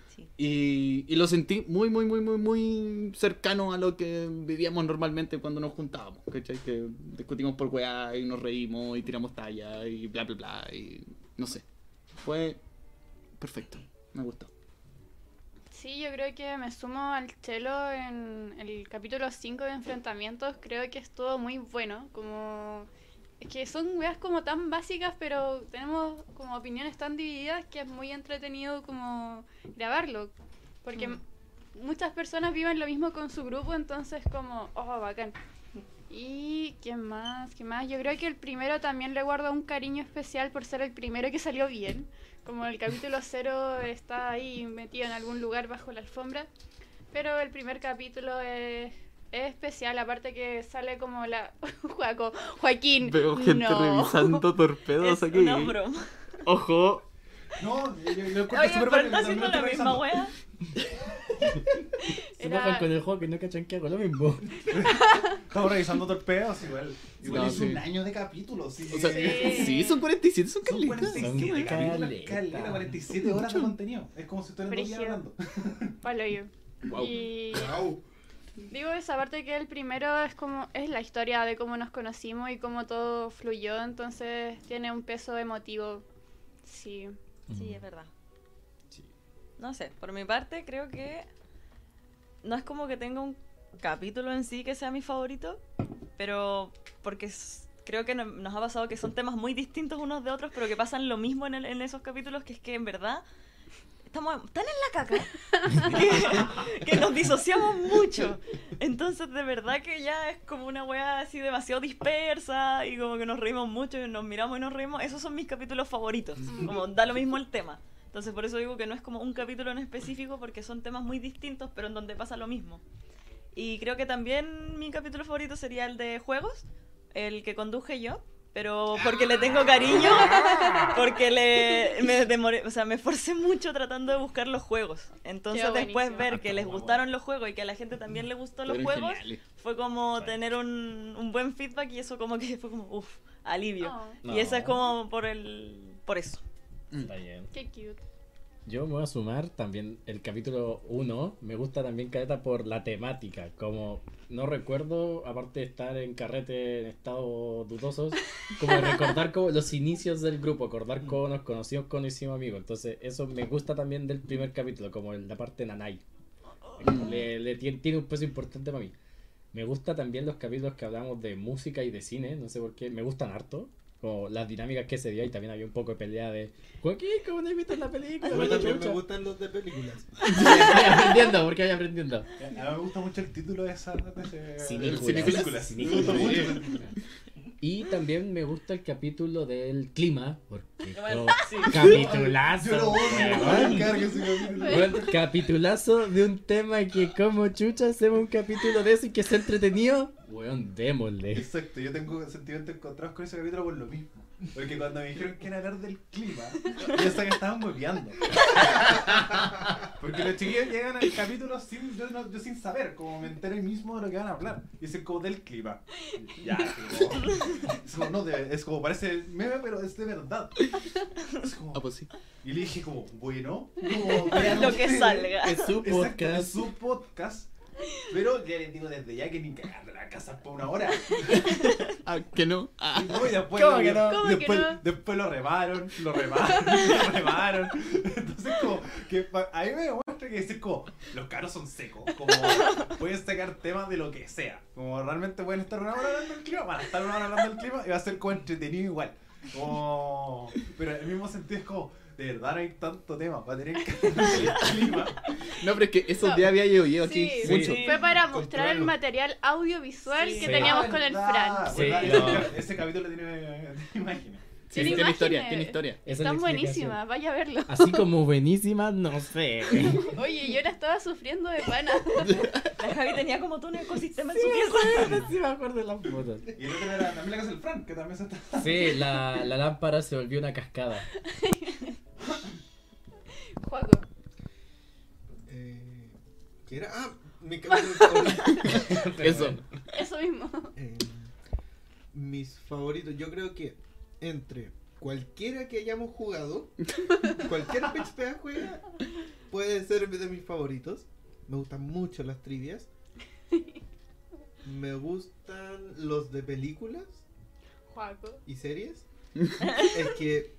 Sí. Y, y lo sentí muy, muy, muy, muy, muy cercano a lo que vivíamos normalmente cuando nos juntábamos. ¿Cachai? Que discutimos por weá y nos reímos y tiramos talla y bla, bla, bla. Y no sé. Fue perfecto. Me gustó. Sí, yo creo que me sumo al Chelo en el capítulo 5 de enfrentamientos. Creo que estuvo muy bueno. Como. Es que son weas como tan básicas, pero tenemos como opiniones tan divididas que es muy entretenido como grabarlo. Porque Mm. muchas personas viven lo mismo con su grupo, entonces como, oh, bacán. Y ¿quién más? ¿Qué más? Yo creo que el primero también le guardo un cariño especial por ser el primero que salió bien. Como el capítulo cero está ahí metido en algún lugar bajo la alfombra. Pero el primer capítulo es, es especial, aparte que sale como la... Joaco, Joaquín. Veo gente no. revisando torpedos Es aquí. una broma. Ojo. No, yo, yo, encuentro súper bacán, está haciendo la misma wea. Se Era- bajan con el juego que no cachan que hago lo mismo. Estamos revisando torpedos igual. Igual No, es sí. un año de capítulos. Sí, O sea, Sí. sí, son 47, son Son calitas. 47 Son capítulos, caleta. caleta, 47 horas de contenido. Es como si estuvieran dos días Brígido. hablando. Palo yo. Guau. Y Wow. digo esa parte que el primero es como es la historia de cómo nos conocimos y cómo todo fluyó, entonces tiene un peso emotivo. Sí. Sí, es verdad. No sé, por mi parte creo que no es como que tenga un capítulo en sí que sea mi favorito, pero porque creo que no- nos ha pasado que son temas muy distintos unos de otros, pero que pasan lo mismo en, el- en esos capítulos, que es que en verdad estamos tan en la caca que, que nos disociamos mucho. Entonces, de verdad que ya es como una weá así demasiado dispersa y como que nos reímos mucho y nos miramos y nos reímos. Esos son mis capítulos favoritos. Como da lo mismo el tema. Entonces, por eso digo que no es como un capítulo en específico porque son temas muy distintos, pero en donde pasa lo mismo. Y creo que también mi capítulo favorito sería el de juegos, el que conduje yo, pero porque le tengo cariño, porque le me demoré, o sea, me esforcé mucho tratando de buscar los juegos. Entonces después ver que les gustaron los juegos y que a la gente también le gustó los Fueron juegos, geniales. fue como tener un, un buen feedback y eso como que fue como, uff, alivio. Oh, Y eso es como por el por eso. Está bien. qué cute. Yo me voy a sumar también el capítulo 1. Me gusta también Caleta por la temática. Como no recuerdo, aparte de estar en carrete en estados dudosos, como recordar como los inicios del grupo, acordar cómo nos conocimos, cómo hicimos amigos. Entonces, eso me gusta también del primer capítulo, como la parte nanay. Le, le tiene, tiene un peso importante para mí. Me gusta también los capítulos que hablamos de música y de cine, no sé por qué, me gustan harto. Como las dinámicas que se dio y también había un poco de pelea de Joaquín, ¿cómo no viste la película? A mí también chucha". me gustan los de películas. Voy aprendiendo, porque voy aprendiendo. A mí me gusta mucho el título de esa. De ese, Cinículas. Cinículas. Cinículas. Me gusta mucho. Y también me gusta el capítulo del clima, porque Bueno, co- sí. capitulazo. Yo lo odio, capitulazo de un tema que como chucha hacemos un capítulo de eso y que sea entretenido. Weón, démosle. Exacto, yo tengo sentimientos encontrados con ese capítulo por lo mismo. Porque cuando me dijeron que era hablar del clima, yo pensaba que estaban hueveando. Porque los chiquillos llegan al capítulo sin, yo, no- yo sin saber, como me enteré mismo de lo que van a hablar. Y es como del clima. Ya, es como, es como, no, de- es como parece meme, pero es de verdad. Es como, Ah, pues sí. y le dije como, bueno, como, lo que salga. Es su Exacto, es podcast. su podcast. Pero ya les digo desde ya que ni cagando la casa por una hora. Ah, que no. Ah. Y no, y después, ¿Cómo lo, que no? ¿Cómo que después, no? después lo rebaron, lo rebaron, lo rebaron. Entonces, como que a mí me demuestra que decir como los caros son secos, como pueden sacar temas de lo que sea. Como realmente pueden estar una hora hablando del clima, van a estar una hora hablando del clima y va a ser como entretenido igual. Como... Pero en el mismo sentido es como, de verdad no hay tanto tema para tener que. No, pero es que esos No. días había llovido aquí Sí, mucho. sí. Fue para mostrar el material audiovisual Sí. que Sí. teníamos Ah, con el Fran. No. ese, capítulo tiene, tiene imágenes. Sí, Tiene tiene historia, imágenes. tiene historia. Es Están explicación. buenísimas, vaya a verlo. Así como buenísimas, no sé. Oye, yo la estaba sufriendo de pana. La Javi tenía como todo un ecosistema en su pieza. Sí me acuerdo de las fotos. Y el otro era también la casa del Frank, que también se está. Sí, la, la lámpara se volvió una cascada. Juaco. Eh, ¿Qué era? Ah, mi. Eso. Eso mismo. Eh, mis favoritos, yo creo que entre cualquiera que hayamos jugado, cualquier PHPA juega, puede ser de mis favoritos. Me gustan mucho las trivias. Me gustan los de películas Juaco. y series. Es que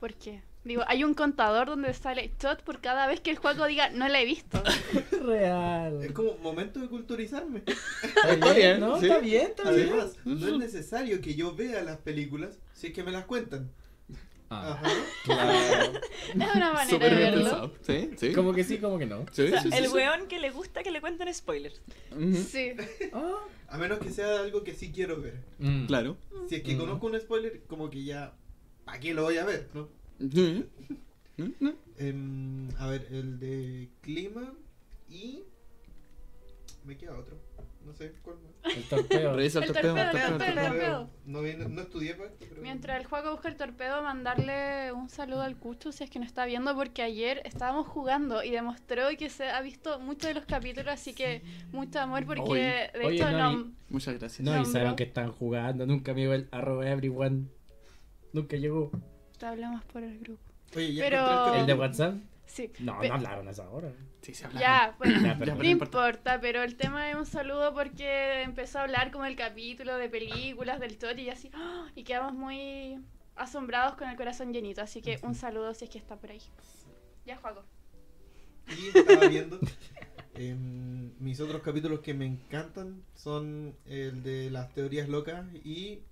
¿Por qué? Digo, hay un contador donde sale shot por cada vez que el Juaco diga no la he visto. es Real. como momento de culturizarme. Está bien, ¿no? sí. Está bien, está bien. Además, no es necesario que yo vea las películas si es que me las cuentan. Ah, Ajá. claro. Es una manera Súper de bien verlo. pensado. Sí, sí. Como que sí, como que no. Sí, O sea, sí, sí, el sí. weón que le gusta que le cuenten spoilers. Sí. A menos que sea algo que sí quiero ver. Mm. Claro. Si es que Mm. conozco un spoiler, como que ya. ¿Para qué lo voy a ver? ¿no? ¿No? Em, a ver, el de clima y. Me queda otro. No sé cuál más. El torpeo. Revisa el El torpedo, torpedo, torpedo, el torpedo. torpedo. No, vi- no estudié para esto, pero. Mientras el juego busca el torpedo, mandarle un saludo al Cucho si es que no está viendo, porque ayer estábamos jugando y demostró que se ha visto muchos de los capítulos, así que mucho amor, porque de oye, hecho no, no, Muchas gracias. No, y saben que están jugando. Nunca me llegó el arroba everyone. Nunca llegó. Te hablamos por el grupo. Oye, ya pero- el ¿El de. WhatsApp? Sí. No, Pe- no hablaron a esa hora. Sí, se habla. Ya, bueno, Ya, pero no importa, pero el tema es un saludo porque empezó a hablar como el capítulo de películas, del Tori y así, ¡ah! y quedamos muy asombrados con el corazón llenito, así que un saludo si es que está por ahí. Ya, Juaco. Y estaba viendo. em, mis otros capítulos que me encantan son el de las teorías locas y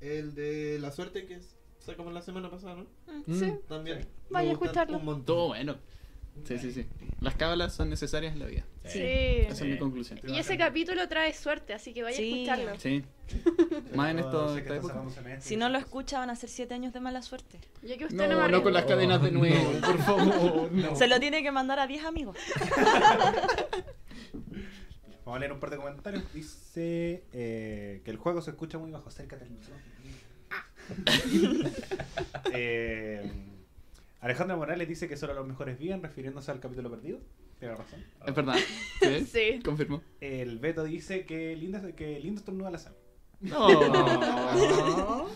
el de la suerte que sacamos la semana pasada, ¿no? Mm. Sí, También. Vaya a escucharlo. Un montón. Todo bueno. Sí, sí, sí. Las cábalas son necesarias en la vida. Sí. Esa es mi conclusión. Y ese capítulo trae suerte, así que vaya Sí. a escucharlo. Sí. Más en esto, esta época. Si no lo escucha, van a ser siete años de mala suerte. Ya que usted No, no, no, con las cadenas de nuevo, por favor. No. Se lo tiene que mandar a 10 amigos. Vamos a leer un par de comentarios. Dice eh, que el juego se escucha muy bajo. Acércate al micrófono. Eh, Alejandra Morales dice que solo los mejores viven, refiriéndose al capítulo perdido. Tiene razón. Es verdad. ¿Sí? Sí. Confirmo. El Beto dice que lindo, que lindo estornuda la Sam. No.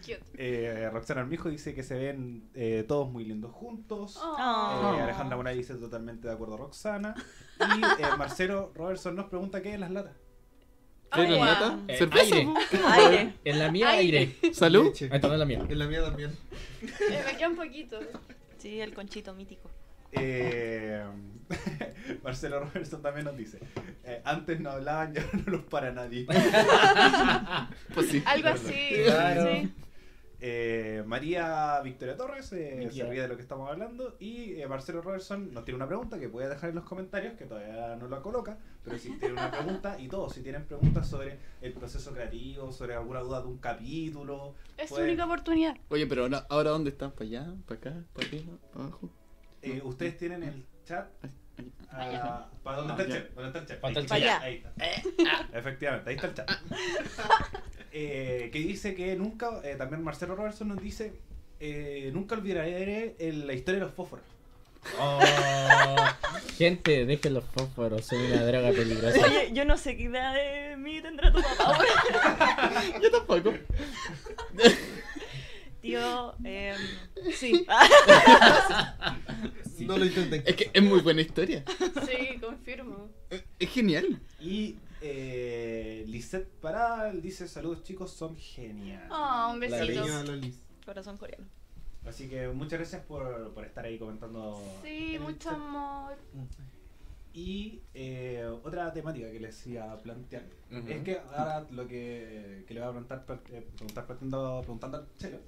Cute. Eh, Roxana Armijo dice que se ven eh, todos muy lindos juntos. Oh. Eh, Alejandra Morales dice totalmente de acuerdo Roxana. Y eh, Marcelo Robertson nos pregunta qué es las latas. ¿Qué es la Oh, lata? Eh, ¿Cerveza? aire. Aire. En la mía, Aire. aire. ¿Salud? Leche. Esta no es la mía. En la mía también. Eh, me queda un poquito. Sí, el conchito mítico. Eh, Marcelo Robertson también nos dice: eh, Antes no hablaban y ahora no los para nadie. Pues sí. Algo así. Claro. Sí. Eh, María Victoria Torres eh, se ríe de lo que estamos hablando. Y eh, Marcelo Robertson nos tiene una pregunta que puede dejar en los comentarios, que todavía no la coloca. Pero si tiene una pregunta, y todos, si tienen preguntas sobre el proceso creativo, sobre alguna duda de un capítulo, Es su pueden- única oportunidad. Oye, pero ahora, ¿ahora dónde están? ¿Para allá? ¿Para acá? ¿Para arriba? ¿Para abajo? eh, ustedes tienen el chat. Ah, ¿Para dónde Ah, está el ya. chat? ¿Dónde está el chat? ¿Dónde Ahí está el está, chat? Ahí está. Efectivamente, ahí está el chat. Eh, que dice que nunca, eh, también Marcelo Robertson nos dice, eh, nunca olvidaré el- la historia de los fósforos. Oh, gente, dejen los fósforos, son una droga peligrosa. Oye, yo no sé qué idea de mí tendrá tu papá ahora. Yo tampoco. Tío, eh, sí. No lo intenten. Es que es muy buena historia. Sí, confirmo. Es, es genial. Y eh, Lisette Paral dice, saludos chicos, son geniales. Oh, un besito. Corazón coreano. Así que muchas gracias por, por estar ahí comentando. Sí, el mucho chat. amor. Y eh, otra temática que les iba a plantear es que ahora lo que, que le voy a preguntar, eh, preguntar partiendo- preguntando al Chelo.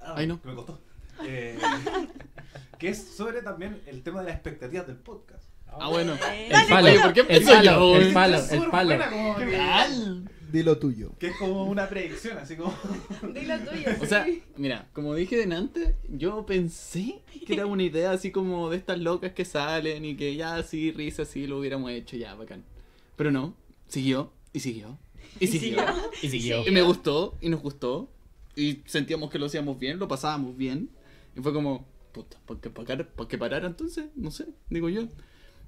Ah, Ay, no. que me costó. Eh, que es sobre también el tema de las expectativas del podcast. Ah, bueno. El palo, Oye, ¿por qué el palo, yo? el palo, Es el palo. Di lo tuyo. Que es como una predicción, así como. Dilo tuyo. O sea, sí. mira, como dije de antes, yo pensé que era una idea así como de estas locas que salen y que ya así, risa, así lo hubiéramos hecho, ya, bacán. Pero no, siguió y siguió y siguió. Y siguió. Y me gustó y nos gustó y sentíamos que lo hacíamos bien, lo pasábamos bien. Y fue como, puta, ¿por qué, parar, ¿por qué parar entonces? No sé, digo yo.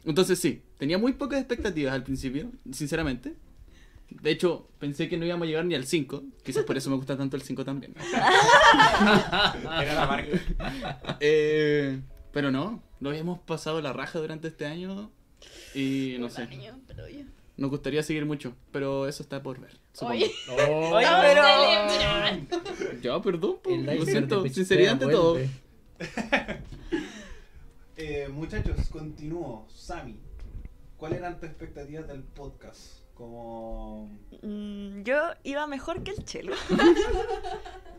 Entonces sí, tenía muy pocas expectativas al principio, sinceramente. De hecho, pensé que no íbamos a llegar ni al 5. Quizás por eso me gusta tanto el 5 también. Era la marca. Eh, pero no, lo habíamos pasado la raja durante este año. Y no sé, Año, pero ya. nos gustaría seguir mucho, pero eso está por ver. supongo. Oye. Oh. Oye, pero-. Ya, perdón, po, El lo siento, de sinceridad ante todo. Eh, muchachos, continúo. Sami, ¿cuáles eran tus expectativas del podcast? Como. Mm, yo iba mejor que el chelo.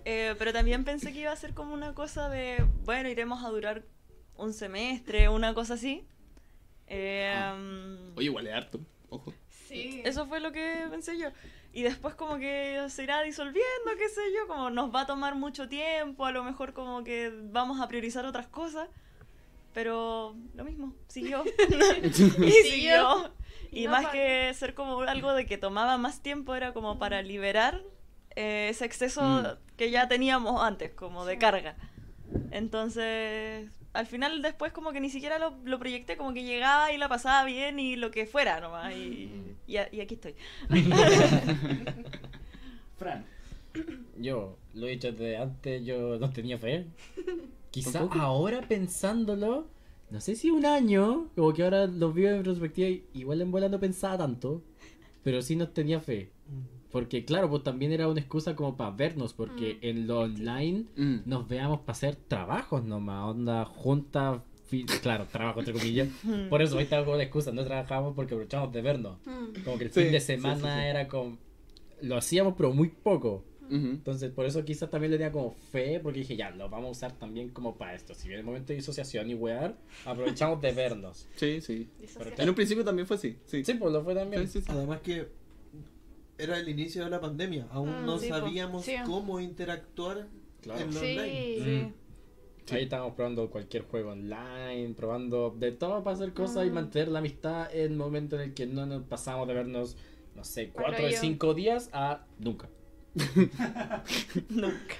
Eh, pero también pensé que iba a ser como una cosa de, bueno, iremos a durar un semestre, una cosa así. Eh, mm, Oye, igual es harto, ojo. Sí. Eso fue lo que pensé yo. Y después como que se irá disolviendo, qué sé yo, como nos va a tomar mucho tiempo, a lo mejor como que vamos a priorizar otras cosas. Pero lo mismo, siguió. y siguió. Y No más para. que ser como algo de que tomaba más tiempo, era como para liberar eh, ese exceso Mm. que ya teníamos antes, como de carga. Entonces, al final después como que ni siquiera lo, lo proyecté, como que llegaba y la pasaba bien y lo que fuera nomás. Y, y, a- y aquí estoy. Fran. Yo, lo he dicho desde antes, yo no tenía fe. Quizá ¿Tampoco? ahora pensándolo, no sé si un año, como que ahora lo veo en perspectiva, y igual en bola no pensaba tanto, pero sí no tenía fe. Porque claro, pues también era una excusa como para vernos, porque Mm. en lo online Mm. nos veamos para hacer trabajos nomás, onda junta, fi- claro, trabajo entre comillas. Por eso ahí estaba como la excusa, no trabajábamos porque aprovechábamos de vernos. Mm. Como que el Sí, fin de sí, sí, semana sí. era como... Lo hacíamos pero muy poco. Entonces, por eso quizás también le tenía como fe, porque dije, ya, lo vamos a usar también como para esto. Si viene el momento de disociación y wear, aprovechamos de vernos. Sí, sí. En un principio también fue así. Sí, Sí, pues lo fue también. Sí, sí, sí. Además que era el inicio de la pandemia, aún Mm, no sí, po. sabíamos Sí. cómo interactuar Claro. en lo Sí. online. Mm. Ahí estábamos probando cualquier juego online, probando de todo para hacer cosas y Mm. mantener la amistad en el momento en el que no nos pasamos de vernos, no sé, cuatro yo- cinco días a nunca. Nunca.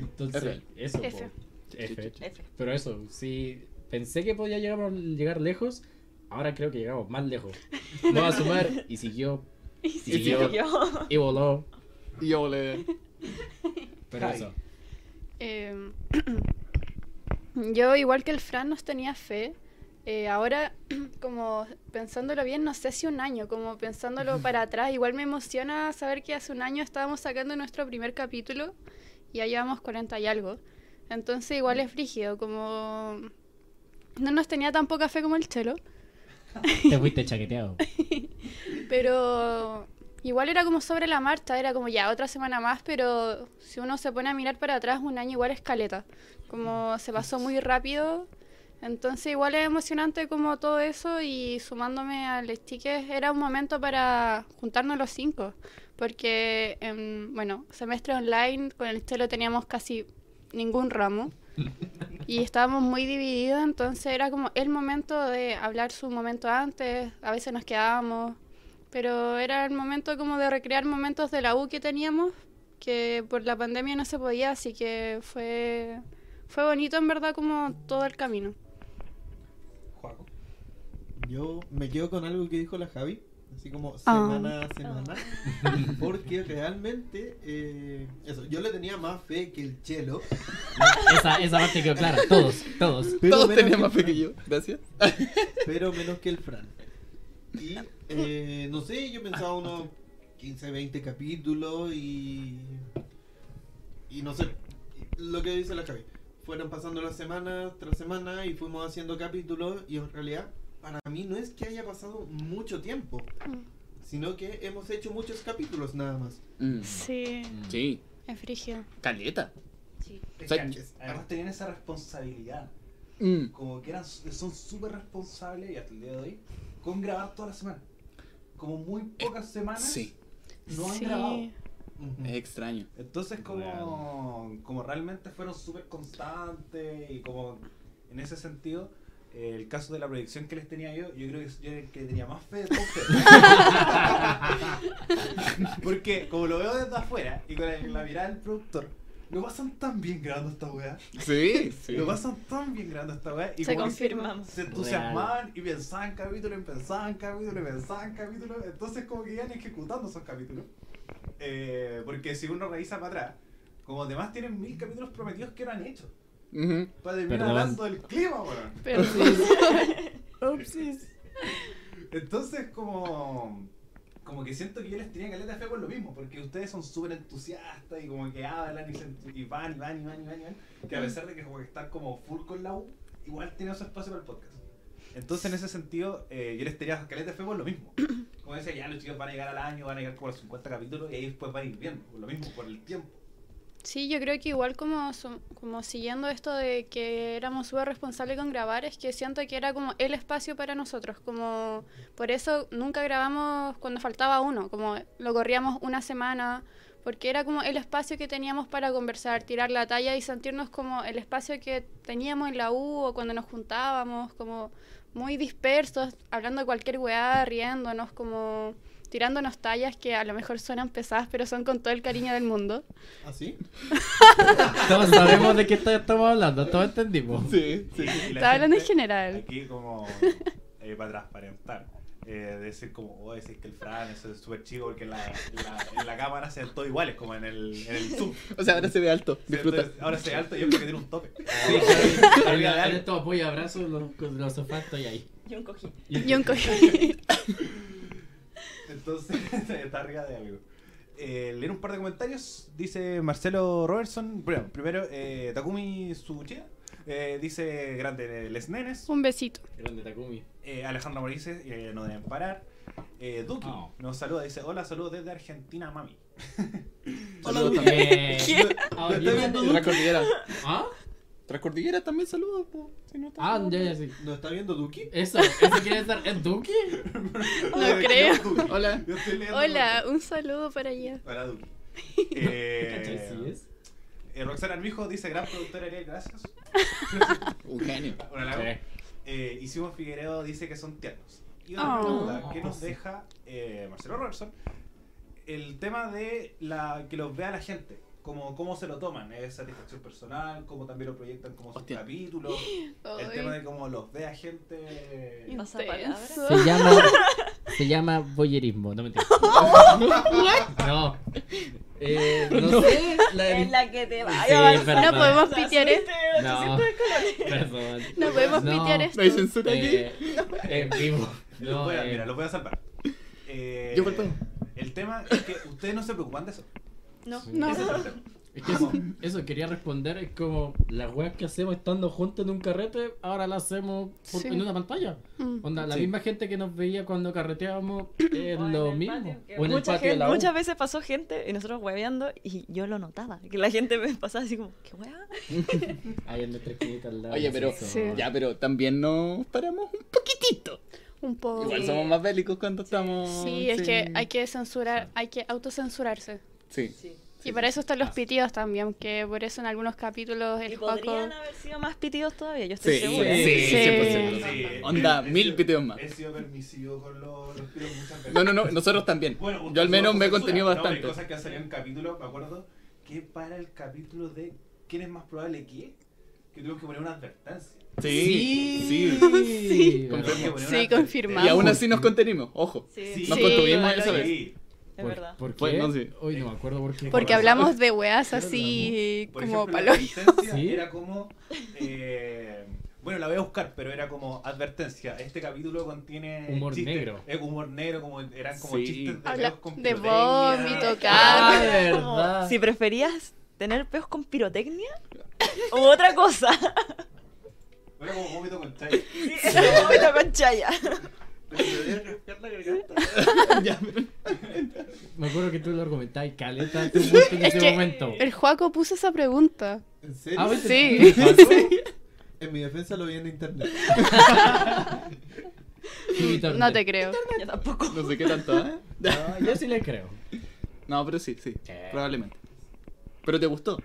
Entonces, F. eso. F. F. F. Pero eso, sí, pensé que podía llegar, llegar lejos, ahora creo que llegamos más lejos. No va a sumar y siguió, Y siguió. y voló. Y yo le... Pero Ay. eso. Eh, yo, igual que el Fran, nos tenía fe. Eh, ahora, como pensándolo bien, no sé si un año, como pensándolo para atrás, igual me emociona saber que hace un año estábamos sacando nuestro primer capítulo y ya llevamos 40 y algo. Entonces, igual es frígido, como no nos tenía tan poca fe como el chelo. Te fuiste chaqueteado. Pero igual era como sobre la marcha, era como ya otra semana más, pero si uno se pone a mirar para atrás, un año igual es caleta. Como se pasó muy rápido. Entonces igual es emocionante como todo eso y sumándome al stickers era un momento para juntarnos los cinco. Porque, en, bueno, semestre online con el chelo teníamos casi ningún ramo. Y estábamos muy divididos, entonces era como el momento de hablar su momento antes, a veces nos quedábamos, pero era el momento como de recrear momentos de la U que teníamos, que por la pandemia no se podía, así que fue, fue bonito en verdad como todo el camino. Yo me quedo con algo que dijo la Javi, así como Ah. semana a semana, porque realmente, eh, eso, yo le tenía más fe que el chelo. Esa, esa parte quedó clara, todos, todos. pero Todos tenían más fe que yo. Gracias. Pero menos que el Fran. Y, eh, no sé, yo pensaba unos 15, 20 capítulos y... Y no sé, lo que dice la Javi. Fueron pasando las semanas tras semana y fuimos haciendo capítulos y en realidad para mí no es que haya pasado mucho tiempo, sino que hemos hecho muchos capítulos nada más. Mm. Sí, Sí. es frigio. Caleta. Sí. Es O sea, además tenían esa responsabilidad. Mm. Como que eran, son súper responsables y hasta el día de hoy con grabar toda la semana. Como muy pocas semanas Sí. no han Sí. grabado. Es extraño. Entonces como, como realmente fueron súper constantes y como en ese sentido, eh, el caso de la proyección que les tenía yo, yo creo que yo era el que tenía más fe de todos ustedes. Porque como lo veo desde afuera y con la mirada del productor, lo pasan tan bien grabando esta weá. Sí, sí. Lo pasan tan bien grabando esta weá. Y Se confirmamos. Se entusiasmaban y pensaban capítulos, y pensaban capítulos, y pensaban capítulos. Entonces como que iban ejecutando esos capítulos. Eh, porque si uno revisa para atrás, como además tienen mil capítulos prometidos que no han hecho. Ujú. Para terminar Perdón. hablando del clima, weón. Pero Entonces como... Como que siento que yo les tenía caleta de fe por lo mismo, porque ustedes son súper entusiastas y como que hablan y, se y van y van y van y van y van, que a pesar de que como que están como full con la U, igual tienen su espacio para el podcast. Entonces en ese sentido, eh, yo les tenía caleta de fe por lo mismo. Como decía, ya los chicos van a llegar al año, van a llegar como a los 50 capítulos y ahí después van a ir viendo, por lo mismo, por el tiempo. Sí, yo creo que igual como, como siguiendo esto de que éramos súper responsables con grabar, es que siento que era como el espacio para nosotros, como por eso nunca grabamos cuando faltaba uno, como lo corríamos una semana, porque era como el espacio que teníamos para conversar, tirar la talla y sentirnos como el espacio que teníamos en la U o cuando nos juntábamos, como muy dispersos, hablando de cualquier weá, riéndonos, como tirándonos tallas que a lo mejor suenan pesadas, pero son con todo el cariño del mundo. ¿Así? Todos sabemos de qué está- estamos hablando, todos entendimos. Sí, sí. Estaba hablando en general. Aquí como eh, para transparentar. Eh, decir como, oh, decir que el Fran es súper chico porque en la, la, en la cámara se ven todos iguales, como en el, en el zoom. O sea, ahora se ve alto. Sí, Disfruta. entonces, ahora se ve alto y es porque tiene un tope. Sí. Arriba de estos apoyo abrazos, los, los sofás estoy ahí. Y un cojín. Y un cojín. Entonces, está arriba de algo. Eh, leer un par de comentarios. Dice Marcelo Robertson. Bueno, primero, eh, Takumi Tsuchiya. Eh, dice grande les nenes. Un besito. Grande Takumi. Eh, Alejandro Morices, eh, no deben parar. Eh, Duki Oh. nos saluda, dice: Hola, saludos desde Argentina, mami. También. Eh, ¿Qué? ah, ¿Me está yo- viendo? ¿Ah? Transcordillera también saludos, po. Si no está Ah, ya, ya, sí. ¿Nos está viendo Duki? Eso, eso quiere estar. ¿Es Duki? No creo. Hola. Yo estoy leyendo Hola, un saludo para allá. Para Duki. ¿Cachai? Eh, Sí es. eh, Roxana Armijo dice: Gran productor Ariel, gracias. Un genio. Un halago. Sí. Eh, Figueredo dice que son tiernos. Y otra Oh. pregunta que nos deja eh, Marcelo Robertson: el tema de la que los vea la gente. Como, cómo se lo toman, es satisfacción personal, cómo también lo proyectan como sus Hostia. capítulos, el tema de cómo los gente. Pasa palabra. Intenso. Se llama. Se llama boyerismo, no mentira. no. Eh, no sé. La En la que te Sí, perdón. No podemos pitear esto. No. 800 escalones. Perdón. No podemos No. pitear ¿No esto. hay censura aquí? Eh, en vivo. No, voy a- eh, mira, los voy a salvar. Eh, Yo golpeo. El tema es que ustedes no se preocupan de eso. No. No. Es que eso, eso quería responder, es como las weas que hacemos estando juntos en un carrete, ahora las hacemos por- Sí. en una pantalla. Mm. Onda, la Sí. misma gente que nos veía cuando carreteábamos es O lo mismo. patio, que o en el mucha patio de gente- la U. Muchas veces pasó gente y nosotros hueveando y yo lo notaba. Que la gente me pasaba así como, ¿qué hueá? Ahí en nuestra esquinita al lado. Oye, pero Sí. ya, pero también nos paramos un poquitito. Un poco. Igual somos más bélicos cuando estamos. Sí, es que hay que censurar, hay que autocensurarse. Sí. Sí. Y para eso están los pitidos también, que por eso en algunos capítulos Y el Juaco... podrían haber sido más pitidos todavía, yo estoy Sí, segura. sí, Sí. 100%. Sí. Onda, He- mil sido- piteos más. He sido permisivo con los, los pitos muchas veces. No, no, no, nosotros también. Bueno, Yo al menos me he censura. contenido No, bastante. hay cosas que han salido en capítulos, me acuerdo, que para el capítulo de ¿Quién es más probable que? Que tuvimos que poner una advertencia. Sí, sí. sí. Sí, confirmado. Y aún así nos contenimos, ojo. Sí, Sí, Nos Sí, contuvimos esa vez. Es verdad. ¿Por qué? Bueno, sí. Hoy no me acuerdo por qué. Porque Por hablamos de weas así Por como ejemplo, la ¿Sí? era como. eh, bueno, la voy a buscar, pero era como advertencia. Este capítulo contiene. Humor chistes- negro. eh, humor negro, como eran como Sí. chistes de Habla peos con de vómito, Ah, carne. verdad. Si preferías tener peos con pirotecnia u otra cosa. Era como vómito con chai. Sí, es vómito con chaya. Me acuerdo que tú lo argumentabas caleta tu punto en Es ese que momento. el Juaco puso esa pregunta. ¿En serio? Ah. Sí. En mi defensa lo vi en internet. No te creo. Yo tampoco. No sé qué tanto, ¿eh? No, yo sí le creo. No, pero sí, sí. Sí. Probablemente. ¿Pero te gustó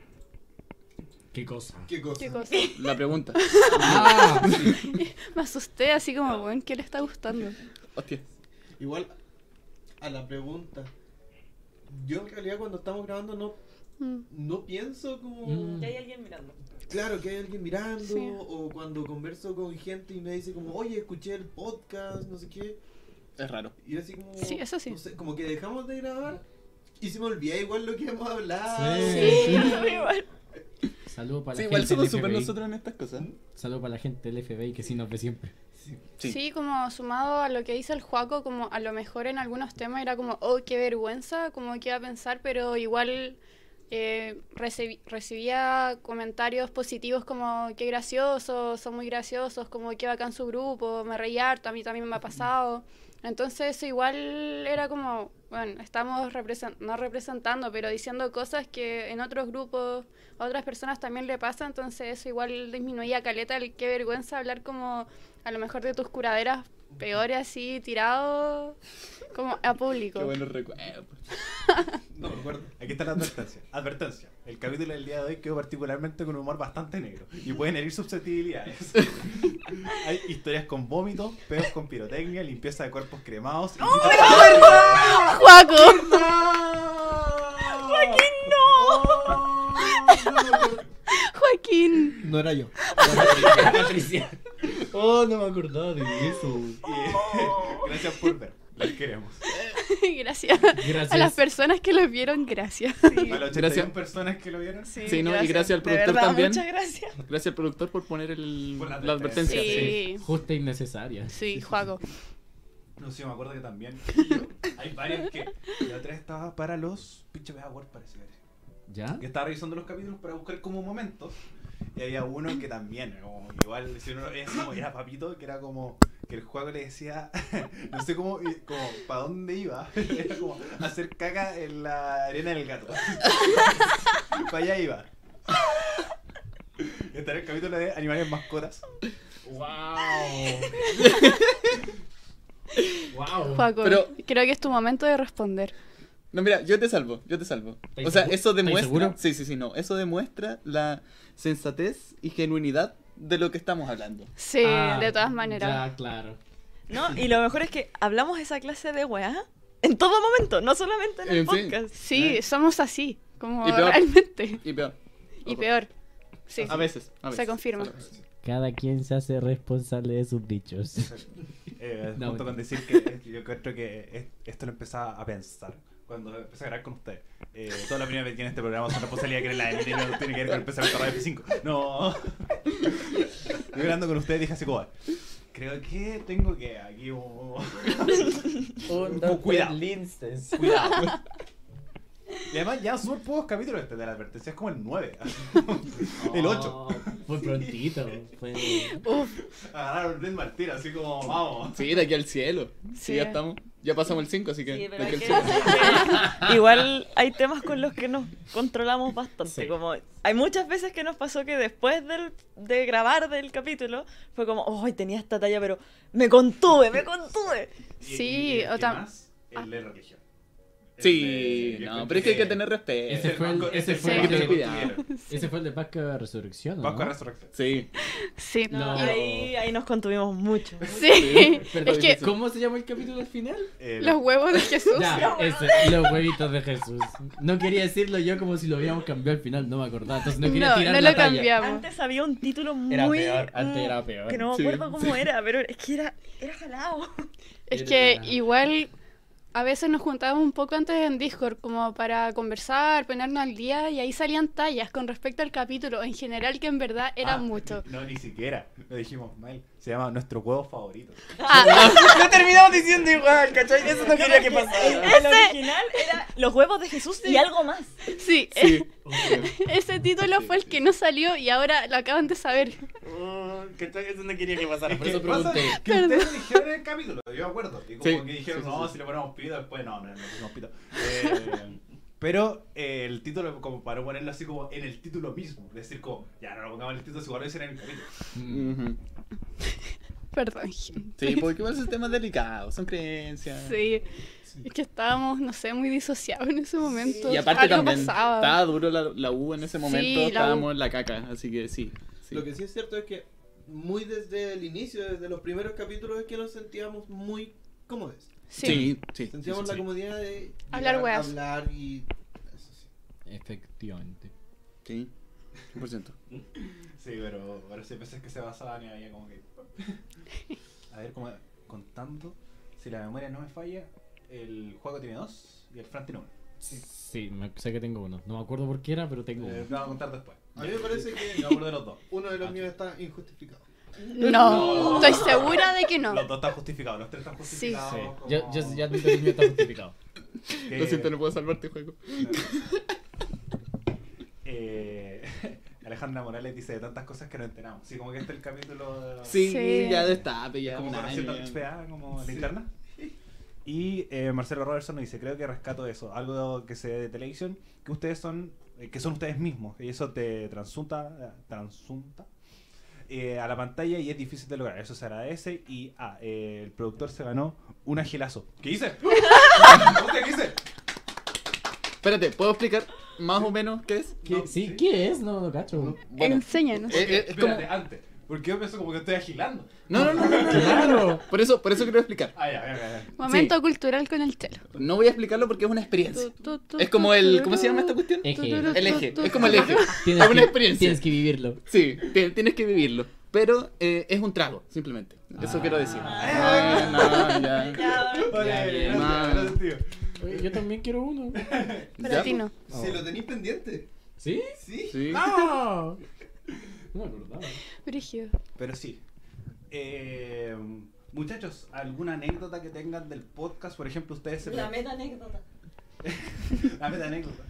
¿Qué cosa? ¿Qué cosa? ¿Qué cosa? la pregunta? Ah, Me asusté así como, weón, ¿qué le está gustando? Hostia. Igual a la pregunta. Yo en realidad cuando estamos grabando no, Mm. no pienso como... Mm. Que hay alguien mirando. Claro, que hay alguien mirando, Sí. o cuando converso con gente y me dice como, oye, escuché el podcast, no sé qué. Es raro. Y así como... Sí, eso sí. no sé, como que dejamos de grabar y se me olvida igual lo que hemos hablado. Sí. Igual. Saludos para Sí, la igual gente somos del súper FBI. nosotros en estas cosas. Saludos para la gente del FBI que sí nos ve siempre. Sí. Sí. como sumado a lo que dice el Juaco, como a lo mejor en algunos temas era como, oh, qué vergüenza, como que iba a pensar, pero igual eh, recibía comentarios positivos como, qué graciosos, son muy graciosos, como qué bacán su grupo, me reí harto, a mí también me ha pasado. Entonces eso igual era como, bueno, estamos represen- no representando, pero diciendo cosas que en otros grupos otras personas también le pasa, entonces eso igual disminuía caleta el qué vergüenza hablar como a lo mejor de tus curaderas peores así tirado como a público. Qué buenos recuerdos. No me acuerdo. Aquí está la advertencia. Advertencia. El capítulo del día de hoy quedó particularmente con un humor bastante negro y pueden herir susceptibilidades. Hay historias con vómito, peos con pirotecnia, limpieza de cuerpos cremados. y- ¡Juaco! Joaquín. No era yo. Patricia. Oh, no me acordaba de eso. y- Gracias por ver. Los queremos. Gracias. Gracias. A las personas que los vieron, gracias. A las 81 Gracias. personas que lo vieron. Sí, ¿no? Y gracias al productor verdad, también. Muchas gracias. Gracias al productor por poner el, Por la la advertencia. Sí. Justa e innecesaria. Sí, Juaco. No sé, me acuerdo que también. Hay varios que. La otra estaba para los. Pinche Bea Word, parece. ¿Ya? que estaba revisando los capítulos para buscar como momentos y había uno que también como igual si uno es como era papito que era como que el juego le decía, no sé cómo, como para dónde iba, era como hacer caca en la arena del gato. para allá iba. Este era el capítulo de animales mascotas. ¡Wow! ¡Wow! Juaco, Pero- creo que es tu momento de responder. No, mira, yo te salvo, yo te salvo. ¿Estáis O sea, seguro? eso ¿Estáis demuestra. seguro? Sí, sí, sí, no. Eso demuestra la sensatez y genuinidad de lo que estamos hablando. Sí, Ah, de todas maneras. Ya, claro. ¿No? Y lo mejor es que hablamos esa clase de weá en todo momento, no solamente en el Eh, sí. podcast. Sí, somos así, como Y peor. realmente. Y peor. Y peor. Sí, A veces. A veces. se confirma. Cada quien se hace responsable de sus dichos. Eh, No, junto con decir que yo creo que es- esto lo empezaba a pensar cuando empecé a grabar con ustedes. Eh, toda la primera vez que en este programa son responsabilidad que la de no tiene que ver con el pensamiento de F5. No. Yo hablando con ustedes dije así como, creo que tengo que aquí un... Un Con cuidado. Linces. Cuidado. Y además ya súper pocos capítulos este de la advertencia, es como el 9. el 8. Fue prontito. Fue... Agarraron el ritmo al tiro, así como, vamos. Sí, de aquí al cielo. Sí, Sí. ya estamos. Ya pasamos el 5, así que. Sí, pero hay igual hay temas con los que nos controlamos bastante. Sí. Como hay muchas veces que nos pasó que después del, de grabar del capítulo fue como, oh, tenía esta talla, pero me contuve, me contuve. Sí, o que tam- más, el de religión. Sí, El no, pero es que hay que tener respeto. Ese fue el- Vasco- ese el fue el que construyeron. Ese fue el de Pascua de Resurrección, ¿no? Vasco de Resurrección. Sí. Sí. No. Ahí, ahí nos contuvimos mucho. Sí. Perdón, es que ¿Cómo se llama el capítulo al final? Eh, los huevos de Jesús. Ya, los huevitos de Jesús. No quería decirlo yo como si lo hubiéramos cambiado al final, no me acordaba. Entonces no quería No, tirar no la lo talla. cambiamos. Antes había un título muy... Era peor, antes mm, era peor. Que no me Sí, acuerdo cómo era, pero es que era, era jalado. Es Era- que igual a veces nos juntábamos un poco antes en Discord como para conversar, ponernos al día y ahí salían tallas con respecto al capítulo en general que en verdad era ah, mucho. No, ni siquiera. Lo dijimos mal. Se llama nuestro huevo favorito. Ah, Lo terminamos diciendo igual, ¿cachai? Eso no quería que pasara. El original era los huevos de Jesús y algo más. sí, Sí. ese título fue el que no salió y ahora lo acaban de saber. Eso no quería que pasara, por ¿Qué eso pasa? pregunté. Que ustedes dijeron en el capítulo, yo me acuerdo. Y como Sí, que dijeron, sí, sí, no, sí. si le ponemos pito, después no, no, no pusimos pito. Eh, pero eh, el título, como para ponerlo así como en el título mismo. Es decir, como, ya no lo pongamos en el título, si igual lo dicen en el capítulo. Perdón, gente. Sí, porque igual son temas delicados, son creencias. Sí. Es que estábamos, no sé, muy disociados en ese momento. Y aparte Algo también pasaba. estaba duro la, la U en ese momento, U. estábamos en la caca, así que sí. sí. Lo que sí es cierto es que muy desde el inicio, desde los primeros capítulos, es que nos sentíamos muy cómodos. Sí. sí, sí, Sentíamos sí, la sí. comodidad de Hablar llegar, weas. hablar y eso sí. Efectivamente. Sí, 100%. Sí, pero ahora sí veces que se basaban y había como que. A ver, como contando, si la memoria no me falla, el juego tiene dos y el Fran tiene uno. Sí, me- sé que tengo uno. No me acuerdo por qué era, pero tengo Eh, uno. lo vamos a contar después. A mí me parece que me acuerdo de los dos. uno de los Ah, míos está injustificado. No, estoy segura de que no. Los dos están justificados, los tres están justificados. Sí, como- yo, yo ya admito que el mío está justificado. que- Lo siento, no puedo salvarte juego. Eh, Alejandra Morales dice de tantas cosas que no enteramos. Así como que este es el capítulo. Sí, Sí. ya destape, ya como un conociendo. XPA, como Sí. linterna. Y eh, Marcelo Robertson nos dice, creo que rescato eso, algo que se ve de televisión, que ustedes son, eh, que son ustedes mismos, y eso te transunta, transunta eh, a la pantalla y es difícil de lograr, eso se agradece y ah, eh, el productor se ganó un agilazo. ¿Qué hice? ¿Qué hice? Espérate, ¿puedo explicar más o menos qué es? ¿Qué? ¿Sí? ¿Qué es? No, no cacho. Bueno, Enséñanos. eh, eh, es como... Espérate, antes, porque yo pienso como que estoy agilando. No, no, no, no, Claro. Por eso, por eso quiero explicar. Ah. Momento cultural con el chelo. No voy a explicarlo porque es una experiencia. Es como el... ¿Cómo se llama esta cuestión? Eje. El eje. Es como el eje. Es una experiencia. Tienes que vivirlo. Sí, ti- tienes que vivirlo. Pero eh, es un trago, simplemente. Eso Ah. quiero decir. Ah. Ah, no, ya. Ya, Ya, yo también quiero uno. Pero a ti no. Si lo tenéis pendiente. ¿Sí? Sí. Sí. ¡No! No me acordaba. Brígido. Pero sí. Eh, muchachos, ¿alguna anécdota que tengan del podcast? Por ejemplo, ustedes se... La meta anécdota. La meta anécdota.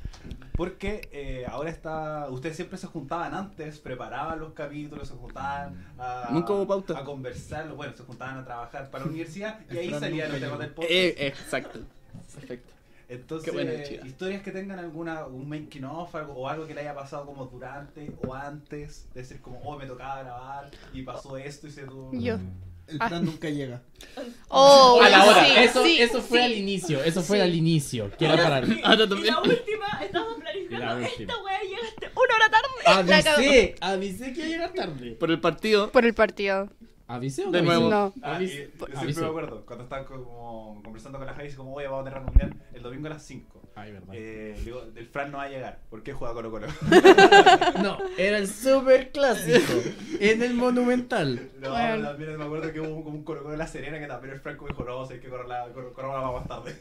Porque eh, ahora está. Ustedes siempre se juntaban antes, preparaban los capítulos, se juntaban a, Nunca hubo pauta. a conversar. Bueno, se juntaban a trabajar para la universidad y ahí salían los temas del podcast. Eh, exacto. Perfecto. Entonces, Qué buena, chida. historias que tengan alguna, un making of algo, o algo que le haya pasado como durante o antes, de decir como, oh, me tocaba grabar y pasó esto y se tuvo... Yo. El Ah. plan nunca llega. Oh, a la hora. sí, eso, sí, eso fue sí. al inicio. Eso fue Sí. al inicio. Quiero parar. Ahora Y la última, estábamos Y planificando. Esta wea llegaste una hora tarde. Avisé. Avisé que iba a llegar tarde. Por el partido. Por el partido. ¿Avisé o De nuevo. No. Ah, y siempre avisé. me acuerdo, cuando estaban como conversando con la Javis, como, oye, vamos a tener reunión el domingo a las 5. Ay, verdad. Eh, digo, el Fran no va a llegar. ¿Por qué juega Colo Colo? No, era el super clásico. en el Monumental. no, Bueno. también me acuerdo que hubo como un Colo Colo de la Serena que también el Franco dijo, no, sé que correr la, correr, correr la más tarde.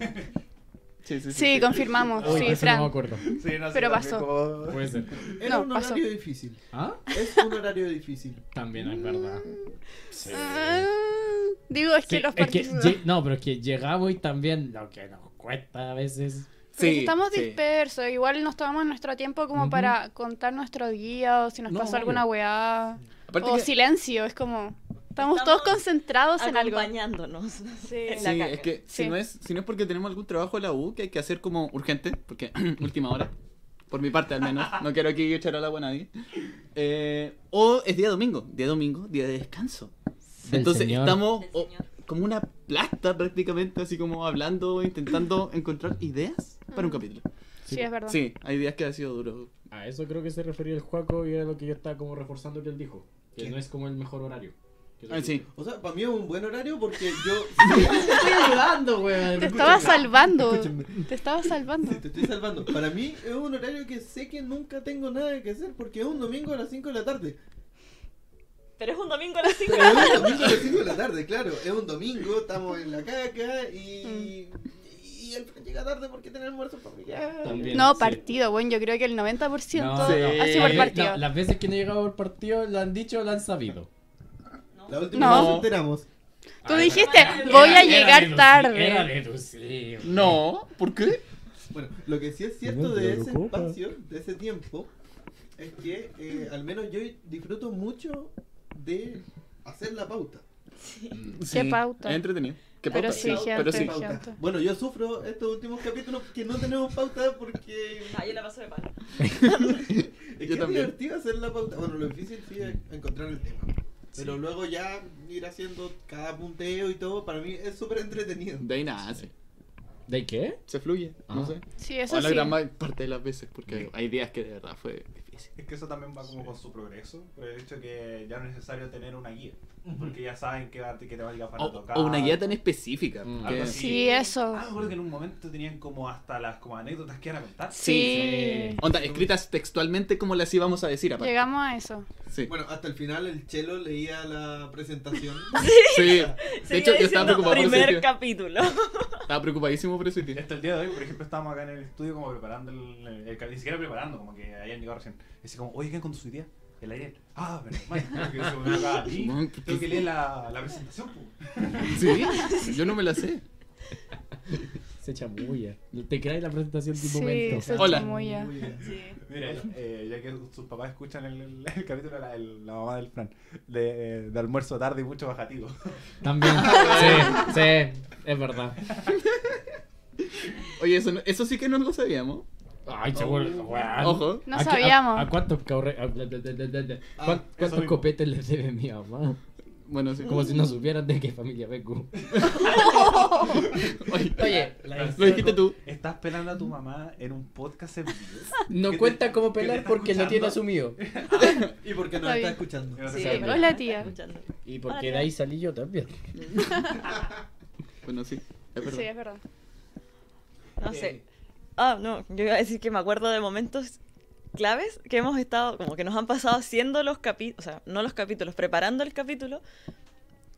Sí, sí, sí. Sí, confirmamos. Uy, Sí, eso no me acuerdo. Sí, no sé, Pero pasó. como- Puede ser. Era No, un pasó. horario difícil. ¿Ah? Es un horario difícil. También es verdad. Ah, digo, es que los es que partidos. no, pero es que llegamos y también lo que nos cuesta a veces. Sí, estamos sí. dispersos, igual nos tomamos nuestro tiempo como para contar nuestro día o si nos No, pasó alguna weá. Aparte o que- silencio, es como. Estamos, Estamos todos concentrados en algo. Acompañándonos. Sí. en la Sí, es que si Sí. no es, si no es porque tenemos algún trabajo en la U que hay que hacer como urgente, porque última hora, por mi parte al menos, no quiero aquí echar al agua a nadie. Eh, o es día domingo, día domingo, día de descanso. Del Entonces señor. estamos como una plasta prácticamente, así como hablando, intentando encontrar ideas para un capítulo. Sí, es verdad. Sí, hay días que ha sido duro. A eso creo que se refería el Juaco y era lo que yo estaba como reforzando que él dijo. Que ¿Qué? no es como el mejor horario. Ah, sí. O sea, para mí es un buen horario porque yo. estoy ayudando, weón. Te estaba salvando. Escúchenme. Te estaba salvando. Sí, te estoy salvando. Para mí es un horario que sé que nunca tengo nada que hacer porque es un domingo a las 5 de la tarde. Pero es un domingo a las 5 Pero es un domingo a las 5 de la tarde, claro. Es un domingo, estamos en la caca y. Y el llega tarde porque tiene almuerzo familiar. También. No, sí. partido, bueno, yo creo que el 90% No, Sí. ha sido por partido. no, las veces que no he llegado por partido lo han dicho o lo han sabido. La última No. nos enteramos. Tú Ay, dijiste, Era- voy a Era llegar tarde. No, ¿por qué? Bueno, lo que sí es cierto No de ese espacio, de ese tiempo, es que eh, al menos yo disfruto mucho de hacer la pauta. ¿Qué pauta? Es entretenido. ¿Qué Pero pauta? sí, gente, pero sí. Pauta. gente. Bueno, yo sufro estos últimos capítulos que no tenemos pauta porque Ah, yo la paso de palo. es Yo que es también. divertido hacer la pauta. Bueno, lo difícil sí es encontrar el tema. Pero luego ya ir haciendo cada punteo y todo, para mí es súper entretenido. De ahí nace. ¿De qué? Se fluye, no Ah. sé. Sí, eso o la sí. gran parte de las veces, porque hay días que de verdad fue difícil. Es que eso también va como con su progreso, por el hecho que ya no es necesario tener una guía, porque ya saben que, va- que te va a llegar para O, tocar. o una guía tan específica. Mm. que-. Sí, eso. Ah, me acuerdo que en un momento tenían como hasta las como anécdotas que iban a contar. Sí. Onda, escritas textualmente como las íbamos a decir aparte. Llegamos a eso. Sí. Bueno, hasta el final el Chelo leía la presentación. Sí. De hecho, yo estaba preocupado por ese primer tío. capítulo. Estaba preocupadísimo por ese tío. Hasta el día de hoy, por ejemplo, estábamos acá en el estudio como preparando el, el, el- ni siquiera preparando, como que hayan llegado recién. Y así como, oye, ¿quién con su idea? El Ariel. Ah, pero hermano, que se me acaba a ti. Man, ¿qué Tengo que leer la, la presentación. Sí, yo no me la sé. Se chamulla. ¿Te crees la presentación de un Sí, momento? se Hola. chamulla. Muy bien. Sí. Mira, eh, ya que sus papás escuchan el, el, el capítulo, la, el- la mamá del Fran, de, de almuerzo tarde y mucho bajativo. También. Sí, sí, es verdad. Oye, eso, no- eso sí que no lo sabíamos. Ay, seguro. weón. Ojo. No ¿A qué- sabíamos. ¿A, a cuántos corre- a- de- de- de- de- de- Ah, cuán- eso cuántos mismo. copetes le debe mi mamá? Bueno, sí. Como si no supieran de qué familia vengo. Oye, Oye, lo dijiste tú. ¿Estás pelando a tu mamá en un podcast en vivo? no ¿Qué te- cuenta cómo qué te pelar está porque lo tiene escuchando? asumido. Y porque nos Está está bien. escuchando. Sí, pero Hola, está tía. escuchando. Y porque de ahí salí yo también. Bueno, sí, es verdad. Sí, es verdad. No sé. Ah, no, yo iba a decir que me acuerdo de momentos claves que hemos estado, como que nos han pasado haciendo los capítulos, o sea, no los capítulos, preparando el capítulo,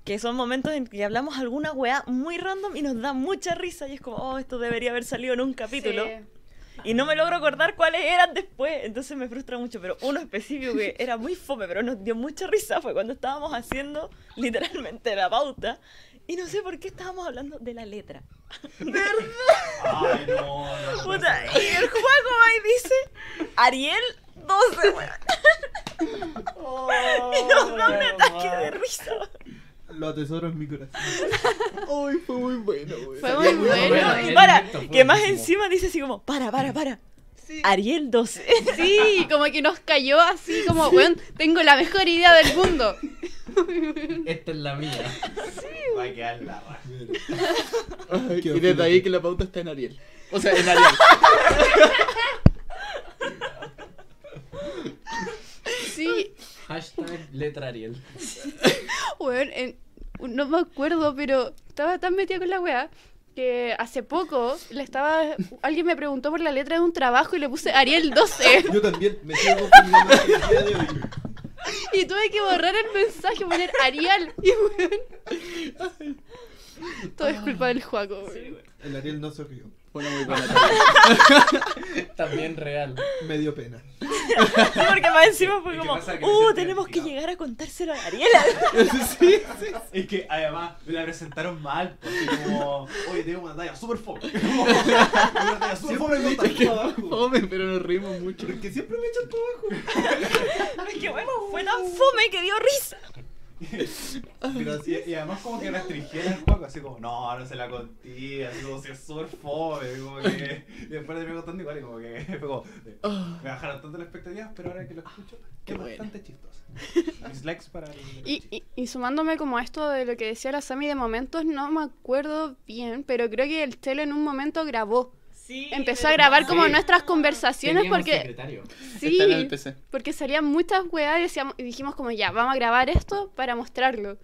que son momentos en que hablamos alguna weá muy random y nos da mucha risa y es como, oh, esto debería haber salido en un capítulo. Sí. Y no me logro acordar cuáles eran después, entonces me frustra mucho, pero uno específico que era muy fome, pero nos dio mucha risa fue cuando estábamos haciendo literalmente la pauta Y no sé por qué estábamos hablando de la letra. Ay, no, no, no, Puta, y el juego y dice Ariel 12, weón. Y nos da un ataque de risa. Lo atesoro en mi corazón. Ay, fue muy bueno, güey. Fue muy muy bueno. bueno. y para, que más buenísimo. encima dice así como, para, para, para. Ariel 12. Sí, como que nos cayó así como, weón, tengo la mejor idea del mundo. Esta es la mía. Va a quedar la raja. Ay, Qué y desde ahí que la pauta está en Ariel. O sea, en Ariel. Sí, Hashtag letra Ariel. weón, en- no me acuerdo, pero estaba tan metida con la weá que hace poco le estaba alguien me preguntó por la letra de un trabajo y le puse Ariel 12 Yo también me sigo confundiendo hasta el día de hoy. Y tuve que borrar el mensaje y poner Ariel y weón todo es culpa del Juaco weón. El Ariel no se rió. Fue una muy buena tarea. También real. Me dio pena. Sí, porque más encima fue como, uh, tenemos que identificado". llegar a contárselo a Ariela. sí, sí. Es que además me la presentaron mal, porque como, oye, tengo una talla super fome. una talla fome abajo. fome, pero nos rimos mucho. Porque siempre me echan todo abajo. Es que bueno, fue tan fome que dio risa. Y, y además como que restringieron el juego, así como, no, no se la conté, así como si es súper fome, como que... Y después de me contando igual y como que fue como, Ah, me bajaron tanto las expectativas, pero ahora que lo escucho, Qué es bastante chistoso. Mis likes para el... Y, y, y sumándome como a esto de lo que decía la Sami de momentos, no me acuerdo bien, pero creo que el Tele en un momento grabó. Sí. Empezó a grabar como Sí. nuestras conversaciones Teníamos porque secretario. sí, Está en el PC. porque salían muchas weas y, decíamos, y dijimos como ya, vamos a grabar esto para mostrarlo.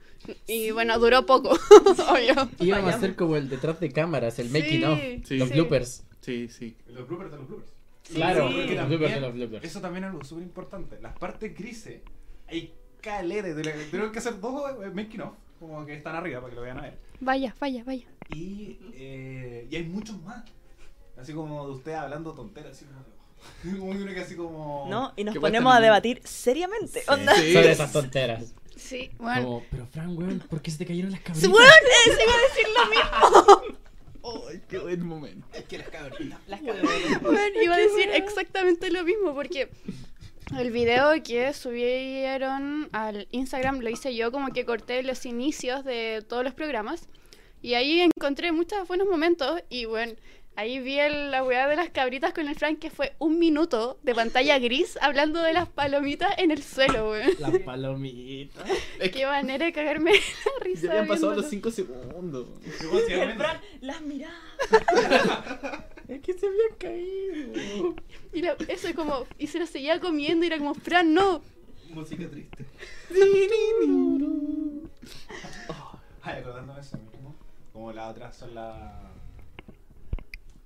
Y bueno, duró poco, obvio. Íbamos a hacer como el detrás de cámaras, el making Sí, of. sí. Los sí. bloopers. Sí, sí. Los bloopers de los bloopers. Claro, sí. Porque los bloopers de los bloopers. Eso también es algo súper importante. Las partes grises, hay caleres. de la- Tuvieron que hacer dos eh, making of, como que están arriba para que lo vean a ver. Vaya, vaya, vaya. Y, eh, y hay muchos más. Así como de ustedes hablando tonteras, así como. uno que así como. ¿No? Y nos ponemos a debatir seriamente. Onda. Sí. Sobre esas tonteras. Sí, bueno. Como, pero Fran, weón, ¿por qué se te cayeron las Sí, cabritas? weón, se iba a decir lo mismo. Ay, qué buen momento. Es que las cabritas. Las cabronas. Weón, iba a decir exactamente lo mismo porque el video que subieron al Instagram lo hice yo como que corté los inicios de todos los programas y ahí encontré muchos buenos momentos y bueno, ahí vi el- la weá de las cabritas con el Frank que fue un minuto de pantalla gris hablando de las palomitas en el suelo, weón. Las palomitas. Es Qué manera de cagarme la risa. Ya habían pasado viéndolo. los 5 segundos. Y el realmente- Fran, las miradas. Es que se habían caído. Y la- eso es como, y se lo seguía comiendo y era como, Fran, no. Música triste. Ay, acordándome de eso mismo. Como las otras son la...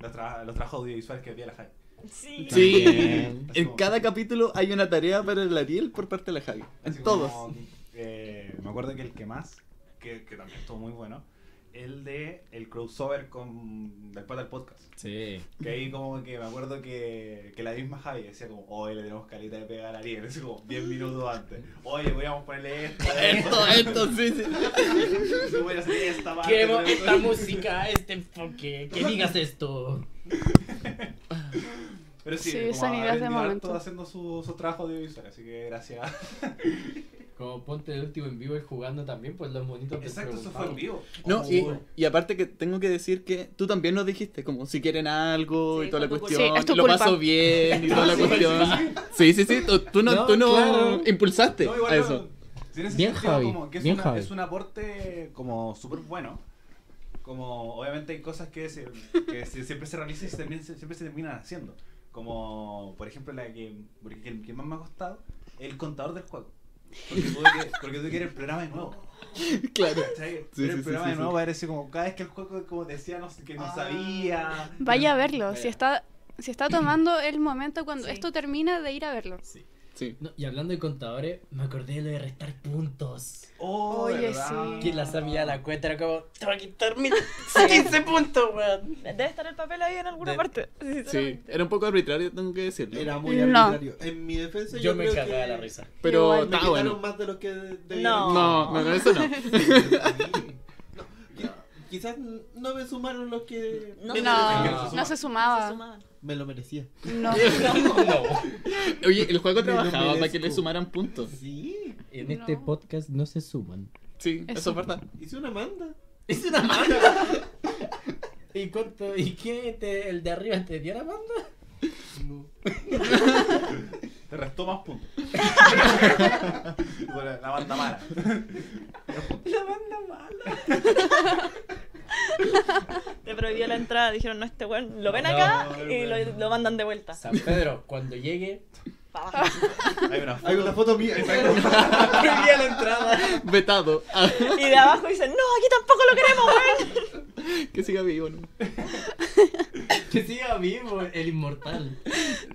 los, tra- los trabajos audiovisuales que había la Jai. Sí. Sí, También. en cada capítulo hay una tarea para el Ariel por parte de la Javi. En todos. como, eh, me acuerdo que el que más, que, que también estuvo muy bueno, el de el crossover con después del podcast. Sí. Que ahí como que me acuerdo que, que la misma Javi decía como, oye, le tenemos calita de pegar a Ariel, así como 10 minutos antes. Oye, voy a ponerle esto, Esto, esto, sí, sí. Yo voy a hacer esta parte. Queremos pero- esta música, este enfoque, que digas esto. Pero sí, Sí, como son ideas de momento. haciendo su, su trabajo audiovisual, así que gracias. Como ponte el último en vivo y jugando también, pues los monitos Exacto, eso fue en vivo. No, Oh, y, y aparte que tengo que decir que tú también nos dijiste, como si quieren algo Sí, y toda la cuestión. Sí, lo culpa. paso bien y toda la cuestión. Sí, sí, sí, tú, tú no, No, tú no claro. impulsaste No, igual a eso. Bien, Javi, como que es, bien, una- Javi. es un aporte como súper bueno. Como obviamente hay cosas que, se- que se- siempre se realizan y se siempre se terminan haciendo. Como por ejemplo la que, porque que, que más me ha costado, el contador del juego. Porque tuve que, porque tuve que ir el programa de nuevo. Claro. Sí, el programa sí, de nuevo así como cada vez que el juego como decía no, que no Ah. sabía. Vaya a verlo, si está, si está tomando el momento cuando Sí. esto termina de ir a verlo. Sí. Sí. No, y hablando de contadores, me acordé de lo de restar puntos. Oh, Oye, ¿verdad? sí. Que la sabía la cuenta era como, te voy a quitar mil 15 puntos, weón. Debe estar el papel ahí en alguna De- parte. Sí, era un poco arbitrario, tengo que decirlo. Era muy No. arbitrario. En mi defensa yo, Yo me cagaba que la risa. Pero Igual. Me está quitaron bueno. más de lo que debían. No. No, no, no, eso. No, quizás no me sumaron los que No, no. No, no se sumaba. sumaban. Me lo merecía. No. Oye, el juego Me trabajaba para que le sumaran puntos. Sí, En este No. podcast no se suman. Sí, Eso. eso es verdad. hice una manda. Es una manda. ¿Y cuánto? ¿Y qué? Te- ¿El de arriba te dio la manda? No. Te restó más puntos. Bueno, la banda mala. La manda mala. Te prohibió la entrada, dijeron, no, este weón, lo ven No, acá no, y lo, lo mandan de vuelta. San Pedro, cuando llegue. Hay una foto. Hay una foto mía. prohibía la entrada. Vetado. Y de abajo dicen, no, aquí tampoco lo queremos, weón. que siga vivo, ¿no? Que siga vivo el inmortal.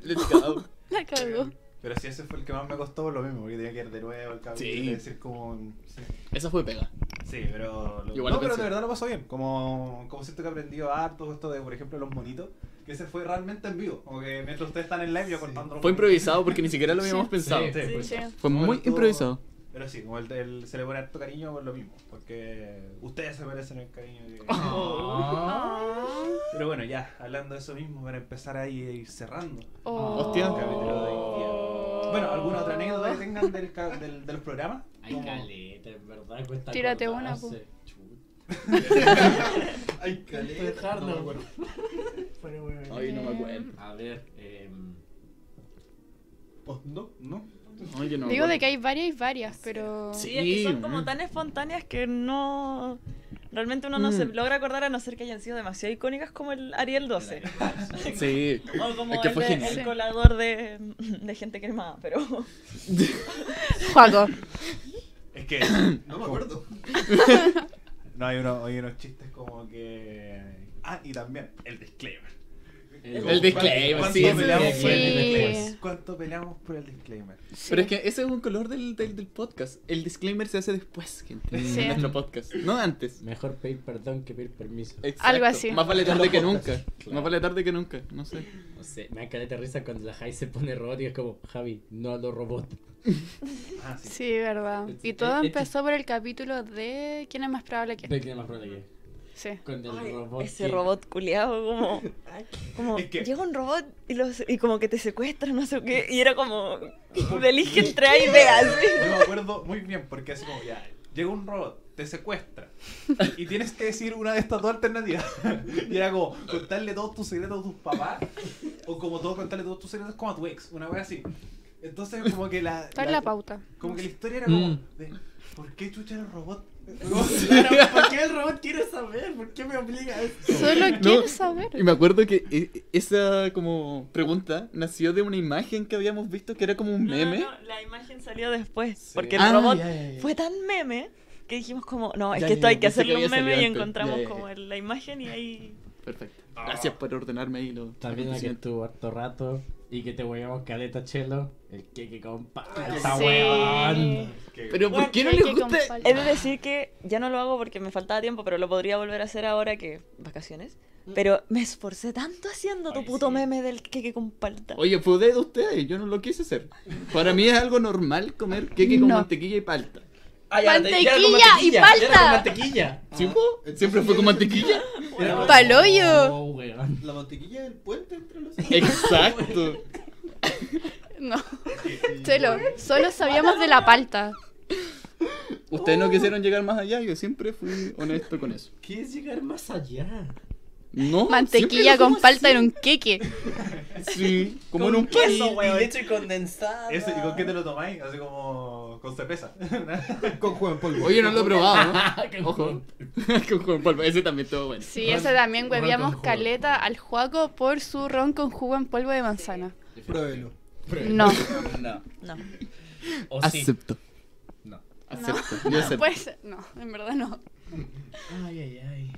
Let's go. La cagó. Pero si ese fue el que más me costó por lo mismo, porque tenía que ir de nuevo el capítulo Sí. y decir como... Sí, Esa fue pega. sí, pero... lo- Igual no, pero pensé. de verdad lo pasó bien. Como, como siento que he aprendido harto esto de, por ejemplo, los monitos. Que ese fue realmente en vivo. Como que mientras ustedes están en live yo Sí. contando Fue improvisado porque ni siquiera lo habíamos Sí. pensado. Sí, Sí, pues. Sí. Fue muy todo- improvisado. Pero sí, como el, el- se le pone harto cariño por lo mismo. Porque ustedes se merecen el cariño. que- Ah. Pero bueno, ya, hablando de eso mismo, para empezar ahí a ir cerrando. Oh. Hostia. el capítulo de hoy día. Bueno, ¿alguna otra anécdota que tengan del, del- de los programas? Ay, Como- caleta, en verdad cuesta Tírate una, acordarse. Ay, caleta. Dejarlo. No me acuerdo. Ay, no me acuerdo. A ver, Oh, no. ¿No? Yo no Digo de que hay varias y varias, pero. Sí. Sí, es que son como tan espontáneas que no. Realmente uno no se Mm. logra acordar a no ser que hayan sido demasiado icónicas como el Ariel 12. Sí. O como Es que el, fue colador de, de gente quemada, pero. Juaco. Es que. No me acuerdo. No, hay, uno, hay unos chistes como que. Ah, y también el disclaimer. El disclaimer, ¿Cuánto sí, peleamos sí. por el Sí. disclaimer? ¿Cuánto peleamos por el disclaimer? Pero es que ese es un color del, del, del podcast. El disclaimer se hace después, gente. Sí. En nuestro podcast. No antes. mejor pedir perdón que pedir permiso. Exacto. Algo así. Más vale tarde que nunca. Claro. Más vale tarde que nunca. No sé. No sé, me da caleta de risa cuando la Jai se pone robot y es como, Javi, no a los robots. Ah, sí. Sí, verdad. Y todo empezó por el capítulo de ¿Quién es más probable que? ¿De quién es más probable que? Sí. Con el Ay, robot. ese que- robot culiado, como. Como Es que- llega un robot y, los, y como que te secuestra, no sé qué. Y era como. Elige entre A y así. Yo me acuerdo muy bien porque así como ya, llega un robot, te secuestra y tienes que decir una de estas dos alternativas. Y era como contarle todos tus secretos a tus papás o como todo contarle todos tus secretos como a tu ex, una vez así. Entonces como que la, Está en la pauta. como que la historia era como Mm. de ¿por qué chucha el robot? Claro, ¿por qué el robot quiere saber? ¿Por qué me obliga a esto? Solo quiero saber. Y me acuerdo que eh, esa como pregunta nació de una imagen que habíamos visto que era como un No, no, meme. no, la imagen salió después. Porque el Ah, robot ya, ya, ya. fue tan meme que dijimos como, no, es Ya, que esto hay que pensé que hacerle un meme y antes. encontramos como la imagen y ahí... Perfecto. Gracias por ordenarme ahí lo. También la que estuvo harto rato y que te huevamos caleta chelo. El que con palta, Sí. weón. Pero ¿por qué no les gusta? He de decir que ya no lo hago porque me faltaba tiempo, pero lo podría volver a hacer ahora que vacaciones. Pero me esforcé tanto haciendo tu Ay, puto sí. meme del queque con palta. Oye, fue de ustedes, yo no lo quise hacer. Para mí es algo normal comer queque con No. mantequilla y palta. Ah, ya, ya Mantequilla y ya era palta. con mantequilla. ¿Sí, po? ¿Siempre fue con mantequilla? Con- Paloyo. Oh, weón. La mantequilla del puente entre los Exacto. No. Chelo, solo sabíamos de la palta. Ustedes no quisieron llegar más allá, yo siempre fui honesto con eso. ¿Qué es llegar más allá? No. Mantequilla con palta en un queque. así. Sí, como en un queso. Y leche condensada. ¿Y con qué te lo tomáis? Así como con cerveza. Con juego en polvo. Oye, no lo he probado, ¿no? Ojo. con jugo en polvo, ese también estuvo bueno. Sí, Ron- ese también huevíamos jugo. caleta al Juaco por su ron con jugo en polvo de manzana. Pruébelo. No. No. No. O sí. Acepto. No. Acepto. Yo acepto. Pues, no, en verdad no. Ay, ay, ay.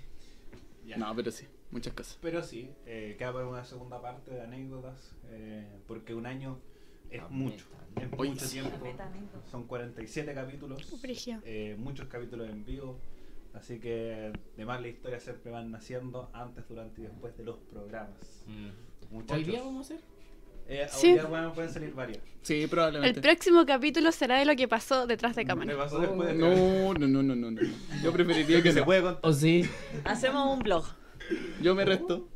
Ya. No, pero sí, muchas cosas. Pero sí, eh, queda para una segunda parte de anécdotas, eh, porque un año es mucho, es mucho sí. tiempo. Anécdotas. Son 47 capítulos, eh, muchos capítulos en vivo, así que además la historia siempre van naciendo antes, durante y después de los programas. ¿Hoy Muchachos, día vamos a hacer? Eh, Sí. Bueno, pueden salir varias. Sí, El probablemente. próximo capítulo será de lo que pasó detrás de cámara. pasó después de No, no, no, no, no, no. Yo preferiría que se puede contar. ¿O sí? Hacemos un blog. Yo me resto.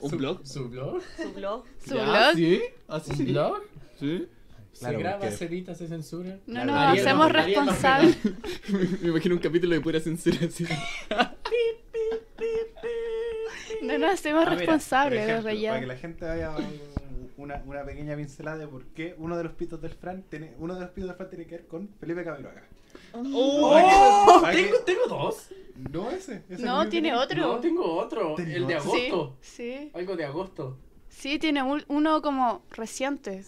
¿Un blog? ¿Su blog? Su blog. ¿Su Ya, blog? ¿Sí? ¿Así ¿Un sí? blog? Sí. Claro, ¿Se graba, porque- se edita, se censura? No Ariel hacemos no- Ariel no responsables. Me imagino un capítulo de pura censura así. No nos hacemos Ah, mira, responsables por de ejemplo, relleno. Para que la gente vaya una, una pequeña pincelada de por qué uno de los pitos del Fran tiene, uno de los pitos del Fran tiene que ver con Felipe Camiroaga. ¡Oh! ¿Para qué? ¿Tengo, tengo dos. No ese. ese No, tiene que- otro. No, tengo otro. ¿Tenía El de otro? Sí, agosto. sí. Algo de agosto. Sí, tiene un- uno como reciente.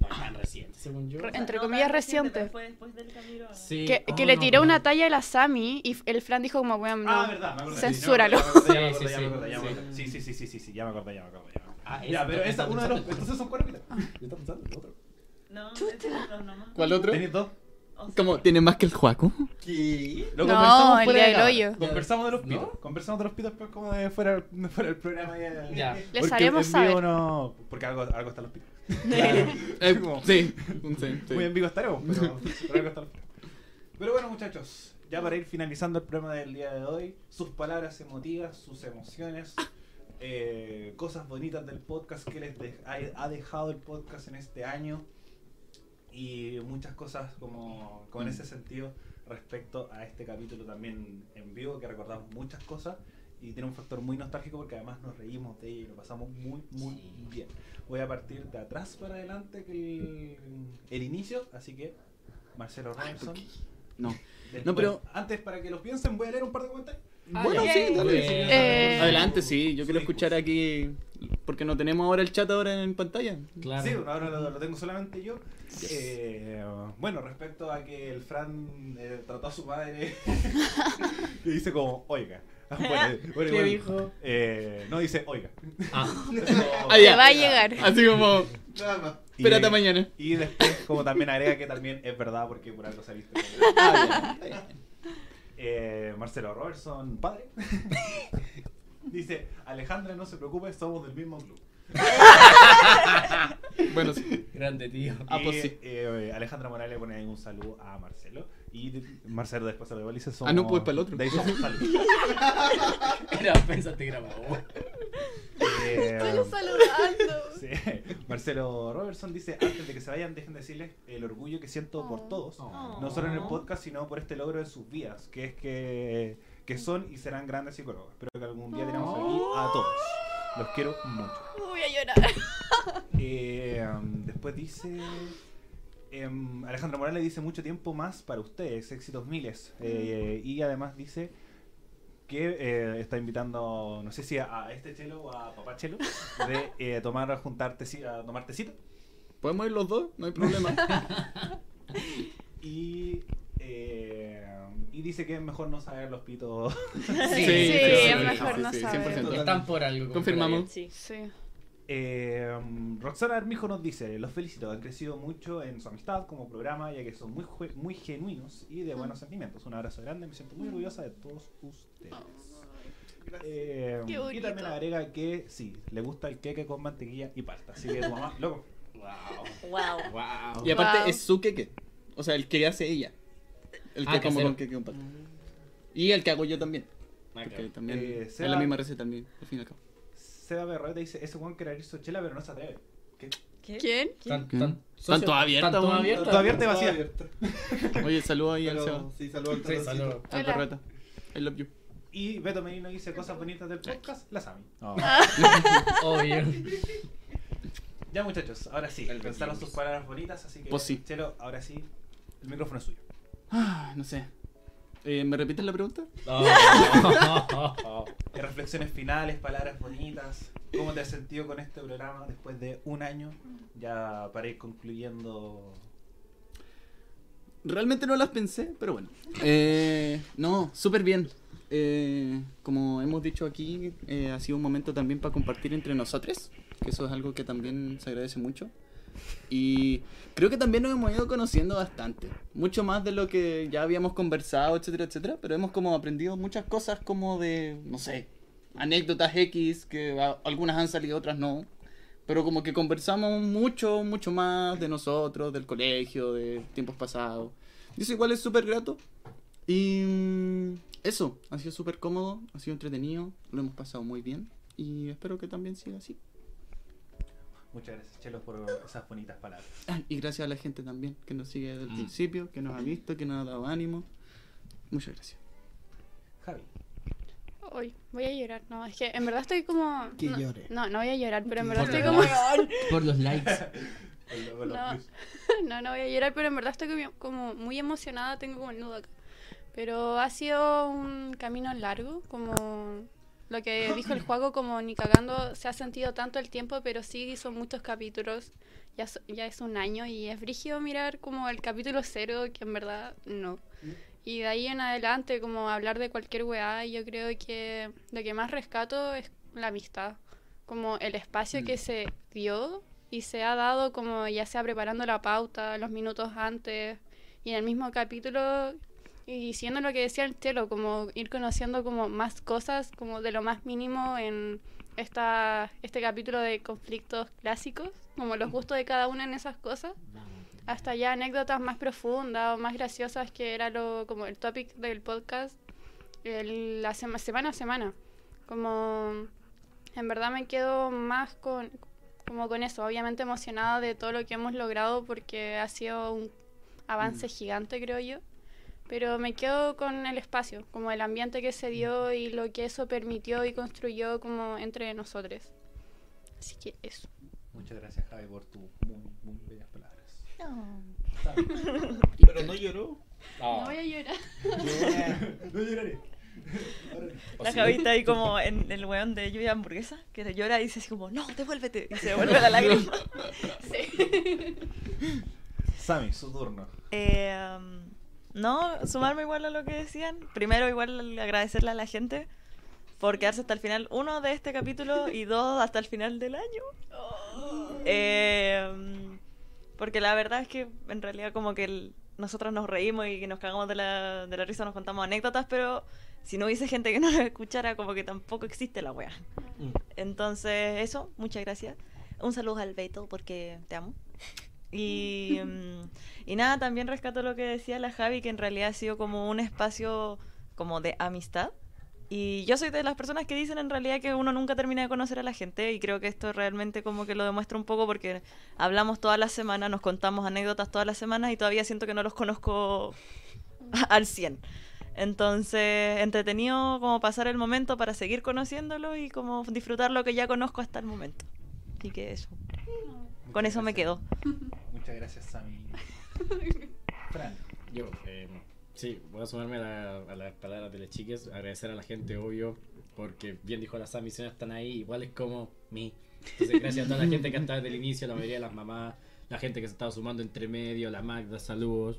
No es tan reciente, según yo. Re- entre no comillas, reciente, reciente. pero Fue después del. Sí. Que, Oh, que le no, tiró no. una talla a la Sami y el Fran dijo como, bueno, no. Ah, verdad, me acordé. Censúralo. Ya me acordé, ya me Sí, sí, ya me sí, sí. Sí, sí, sí, sí, sí, sí, ya me acordé, ya me acordé. ya me acordé. Ah, Ya, ese, pero esa, uno de los. Entonces son cuatro. Yo estaba pensando en el otro. No. ¿Cuál otro? ¿Tenéis dos? O sea, ¿Cómo? ¿Tiene más que el Juaco? ¿Qué? Lo No, conversamos el fuera día de del hoyo. Conversamos de los pitos. ¿No? Conversamos de los pitos pues como de fuera, de fuera del programa. Ya. Ya. Les Porque haremos en vivo saber. no. Porque algo, algo están los pitos. Claro. Eh, Como- sí, un sí, sí. Muy en vivo estaremos, pero, pero algo están los pitos. Pero bueno, muchachos, ya para ir finalizando el programa del día de hoy, sus palabras emotivas, sus emociones, eh, cosas bonitas del podcast que les de- ha, ha dejado el podcast en este año y muchas cosas como, como en ese sentido respecto a este capítulo también en vivo que recordamos muchas cosas y tiene un factor muy nostálgico porque además nos reímos de ella y lo pasamos muy muy Sí. bien. Voy a partir de atrás para adelante que el, el inicio, así que Marcelo Robinson. No. Después- No, pero- antes para que lo piensen voy a leer un par de comentarios. Ah, Bueno, sí, dale. Eh, Adelante, sí. Yo quiero escuchar pues. aquí. Porque no tenemos ahora el chat ahora en pantalla. Claro. Sí, ahora lo, lo tengo solamente yo. Eh, bueno, respecto a que el Fran eh, trató a su madre y dice como, oiga. Bueno, bueno, ¿Qué igual, dijo? eh, no dice, oiga. Ah, Ah, Te ya. va a llegar. Así como. Nada más. y- Espérate mañana. Y después, como también agrega que también es verdad porque por algo saliste. Ah, está bien. Eh, Marcelo Robertson, padre. Dice, Alejandra, no se preocupe, somos del mismo club. Bueno, sí. grande tío. Ah, pues sí. eh, Alejandra Morales le pone ahí un saludo a Marcelo. Y Marcelo después se lo devuelve y dice, somos... Ah, no, pues, para el otro. De ahí somos salud. Era, pensaste grabado. Eh, saludando. sí. Marcelo Robertson dice, antes de que se vayan, dejen de decirles el orgullo que siento por Oh. todos. Oh. No solo en el podcast, sino por este logro de sus vidas, que es que, que son y serán grandes psicólogos. Espero que algún día tenemos aquí a todos. Los quiero mucho. Voy a llorar. Eh, um, después dice. Em, Alejandra Morales dice mucho tiempo más para ustedes, éxitos miles. Eh, y además dice que eh, está invitando, no sé si a, a este chelo o a papá chelo, de eh, tomar, juntar teci- a tomar tecito. Podemos ir los dos, no hay problema. Y, eh, y dice que es mejor no saber los pitos. Sí, Sí, sí, es sí, mejor sí, no sí, saber. 100%. Están por algo. Confirmamos. Sí. Sí. Eh, Roxana Armijo nos dice, los felicito, han crecido mucho en su amistad como programa, ya que son muy, jue- muy genuinos y de buenos sentimientos. Un abrazo grande, me siento muy orgullosa de todos ustedes. Eh, Qué y también agrega que sí, le gusta el queque con mantequilla y palta. Así que tu mamá, loco. Wow. Wow. Wow. Y aparte Wow. es su queque. O sea, el que hace ella. El que Ah, como con queque con pata. Y el que hago yo también. Ah, Porque también Eh, es Seba- la misma receta también, al fin y al cabo. Seba Berroeta dice, ese Juan quiere abrir su chela pero no se atreve. ¿Qué? ¿Quién? Tan, tan, Tan toda abierta, tan. Toda abierta y vacía. Oye, saludo ahí al Seba. Sí, saludos al Hola. perreta. I love you. Y Beto Medino dice cosas bonitas del podcast, las Ami. Obvio. Ya muchachos, ahora sí, El pensaron sus palabras bonitas, así que Pues sí. Chelo, ahora sí, el micrófono es suyo. Ah, no sé. Eh, ¿Me repites la pregunta? Reflexiones finales, palabras bonitas. ¿Cómo te has sentido con este programa después de un año? Ya para ir concluyendo. Realmente no las pensé, pero bueno. Eh, no, súper bien. Eh, como hemos dicho aquí, eh, ha sido un momento también para compartir entre nosotros, que eso es algo que también se agradece mucho. Y creo que también nos hemos ido conociendo bastante, mucho más de lo que ya habíamos conversado, etcétera, etcétera, pero hemos como aprendido muchas cosas como de, no sé, anécdotas X, que algunas han salido, otras no, Pero como que conversamos mucho, mucho más de nosotros, del colegio, de tiempos pasados. Y eso igual es súper grato. Y eso, ha sido súper cómodo, ha sido entretenido, lo hemos pasado muy bien. Y espero que también siga así. Muchas gracias, Chelo, por esas bonitas palabras. Ah, y gracias a la gente también que nos sigue desde el Mm. principio, que nos ha visto, que nos ha dado ánimo. Muchas gracias. Javi. Hoy voy a llorar. No, es que en verdad estoy como. Que no, llore. No, no voy a llorar, pero en verdad Por estoy como. Por los likes. No. No, no voy a llorar, pero en verdad estoy como muy emocionada, tengo como el nudo acá. Pero ha sido un camino largo, como lo que dijo el juego, como ni cagando se ha sentido tanto el tiempo, pero sí son muchos capítulos, ya, so- ya es un año y es brígido mirar como el capítulo cero, que en verdad no. Y de ahí en adelante, como hablar de cualquier weá, yo creo que lo que más rescato es la amistad, como el espacio Mm. que se dio y se ha dado como ya sea preparando la pauta, los minutos antes y en el mismo capítulo y diciendo lo que decía el Chelo, como ir conociendo como más cosas, como de lo más mínimo en esta, este capítulo de conflictos clásicos, como los gustos de cada una en esas cosas, hasta ya anécdotas más profundas o más graciosas que era lo como el topic del podcast el- la sema- semana a semana. Como en verdad me quedo más con como con eso, obviamente emocionada de todo lo que hemos logrado porque ha sido un avance gigante, creo yo. Pero me quedo con el espacio, como el ambiente que se dio y lo que eso permitió y construyó como entre nosotros. Así que eso. Muchas gracias, Javi, por tus muy, muy bellas palabras. Pero no lloró. No voy a llorar. no lloraré. La Javita ahí como en el weón de lluvia hamburguesa, que se llora y dice así como, no, devuélvete. Y se devuelve la lágrima. Sí. Sammy, su turno. Eh, um, no, sumarme igual a lo que decían. Primero igual agradecerle a la gente por quedarse hasta el final, uno de este capítulo y dos hasta el final del año. Eh, um, porque la verdad es que en realidad como que el- nosotros nos reímos y que nos cagamos de la, de la risa, nos contamos anécdotas, pero si no hubiese gente que no nos escuchara, como que tampoco existe la wea. Entonces, eso, muchas gracias. Un saludo al Beto porque te amo. Y, mm, y nada, también rescato lo que decía la Javi, que en realidad ha sido como un espacio como de amistad. Y yo soy de las personas que dicen en realidad que uno nunca termina de conocer a la gente y creo que esto realmente como que lo demuestra un poco porque hablamos todas las semanas, nos contamos anécdotas todas las semanas y todavía siento que no los conozco al 100. Entonces, entretenido como pasar el momento para seguir conociéndolo y como disfrutar lo que ya conozco hasta el momento. Así que eso. Con eso me quedo. Muchas gracias, Sammy. Fran. Yo, eh, sí, voy a sumarme a, la- a las palabras de las chicas, agradecer a la gente, obvio, porque bien dijo la Sam, misiones están ahí, igual es como mí. Entonces, gracias a toda la gente que ha estado desde el inicio, la mayoría de las mamás, la gente que se estaba sumando entre medio, la Magda, saludos.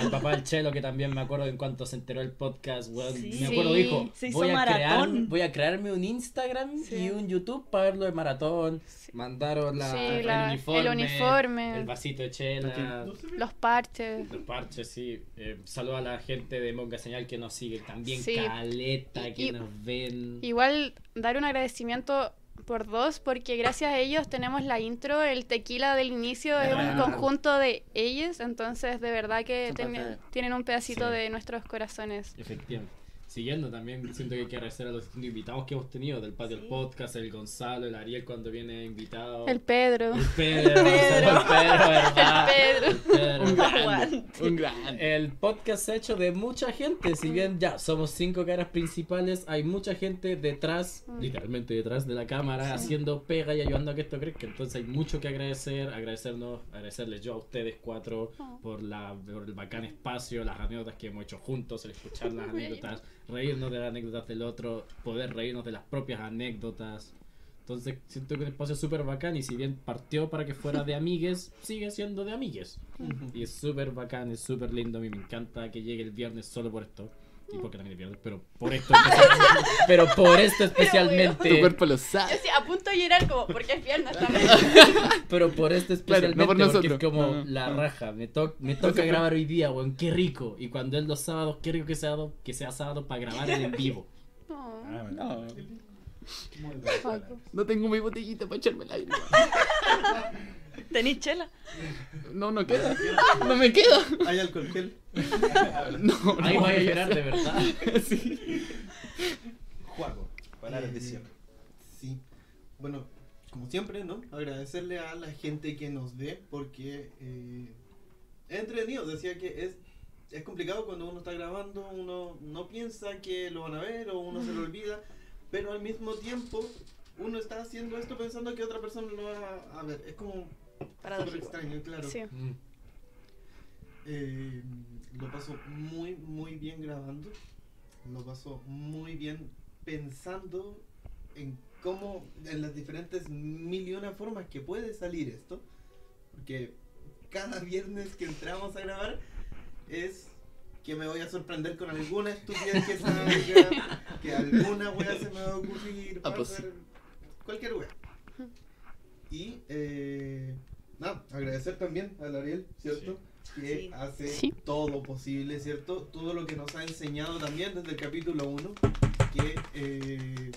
Al papá del Chelo, que también me acuerdo en cuanto se enteró el podcast, Sí. me acuerdo, dijo, voy a, crear, voy a crearme un Instagram Sí. y un YouTube para verlo de maratón. Sí. Mandaron la, Sí, el, uniforme, el uniforme. el vasito de chela. Los parches. Los parches, sí. Eh, saludo a la gente de Monga Señal que nos sigue también, Sí. caleta, que y- nos ven. Igual dar un agradecimiento por dos, porque gracias a ellos tenemos la intro, el tequila del inicio es un conjunto de ellos, entonces de verdad que ten- tienen un pedacito Sí. de nuestros corazones. Efectivamente. Siguiendo también, siento que hay que agradecer a los distintos invitados que hemos tenido del patio del Sí. podcast, el Gonzalo, el Ariel cuando viene invitado. El Pedro. El Pedro, Pedro. el Pedro, ¿verdad? El Pedro. El Pedro. Un grande. Un grande. El podcast se ha hecho de mucha gente, si bien ya somos cinco caras principales, hay mucha gente detrás, Mm. literalmente detrás de la cámara, haciendo pega y ayudando a que esto crezca. Entonces hay mucho que agradecer, agradecernos, agradecerles yo a ustedes cuatro Oh. por, la, por el bacán espacio, las anécdotas que hemos hecho juntos, el escuchar las anécdotas, reírnos de las anécdotas del otro, poder reírnos de las propias anécdotas. Entonces siento que el espacio es súper bacán y si bien partió para que fuera de amigues, sigue siendo de amigues. Y es súper bacán, es súper lindo. A mí me encanta que llegue el viernes solo por esto. Y porque también es viernes, pero por esto especialmente. pero por esto Tu especialmente. cuerpo lo Yo sabe. sí, a punto de llorar como, porque es viernes también. Pero por esto Claro, especialmente. no por porque nosotros. es como No, no, la no. raja. Me, to- me toca grabar hoy día, weón. Qué rico. Y cuando es los sábados, qué rico que sea, que sea sábado para grabar en vivo. Oh. Ah. No tengo mi botellita para echarme el aire. ¿Tenís chela? No, no queda. No me queda. ¿Hay alcohol gel? No, Ahí no voy a esperar de verdad. Sí. Juaco, palabras de Eh, cierre. Sí. Bueno, como siempre, ¿no? Agradecerle a la gente que nos ve porque eh, es entretenido. Decía que es, es complicado cuando uno está grabando, uno no piensa que lo van a ver o uno se lo olvida, pero al mismo tiempo uno está haciendo esto pensando que otra persona lo va a ver. Es como súper extraño, claro. Sí. Mm. Eh, lo paso muy, muy bien grabando. Lo paso muy bien pensando en cómo, en las diferentes mil y una formas que puede salir esto. Porque cada viernes que entramos a grabar es que me voy a sorprender con alguna estupidez que salga, que alguna wea se me va a ocurrir, Ah, pues cualquier wea. Y eh, nada, agradecer también a Ariel, ¿cierto? Que Sí. hace Sí. todo posible, ¿cierto? Todo lo que nos ha enseñado también desde el capítulo 1, que eh,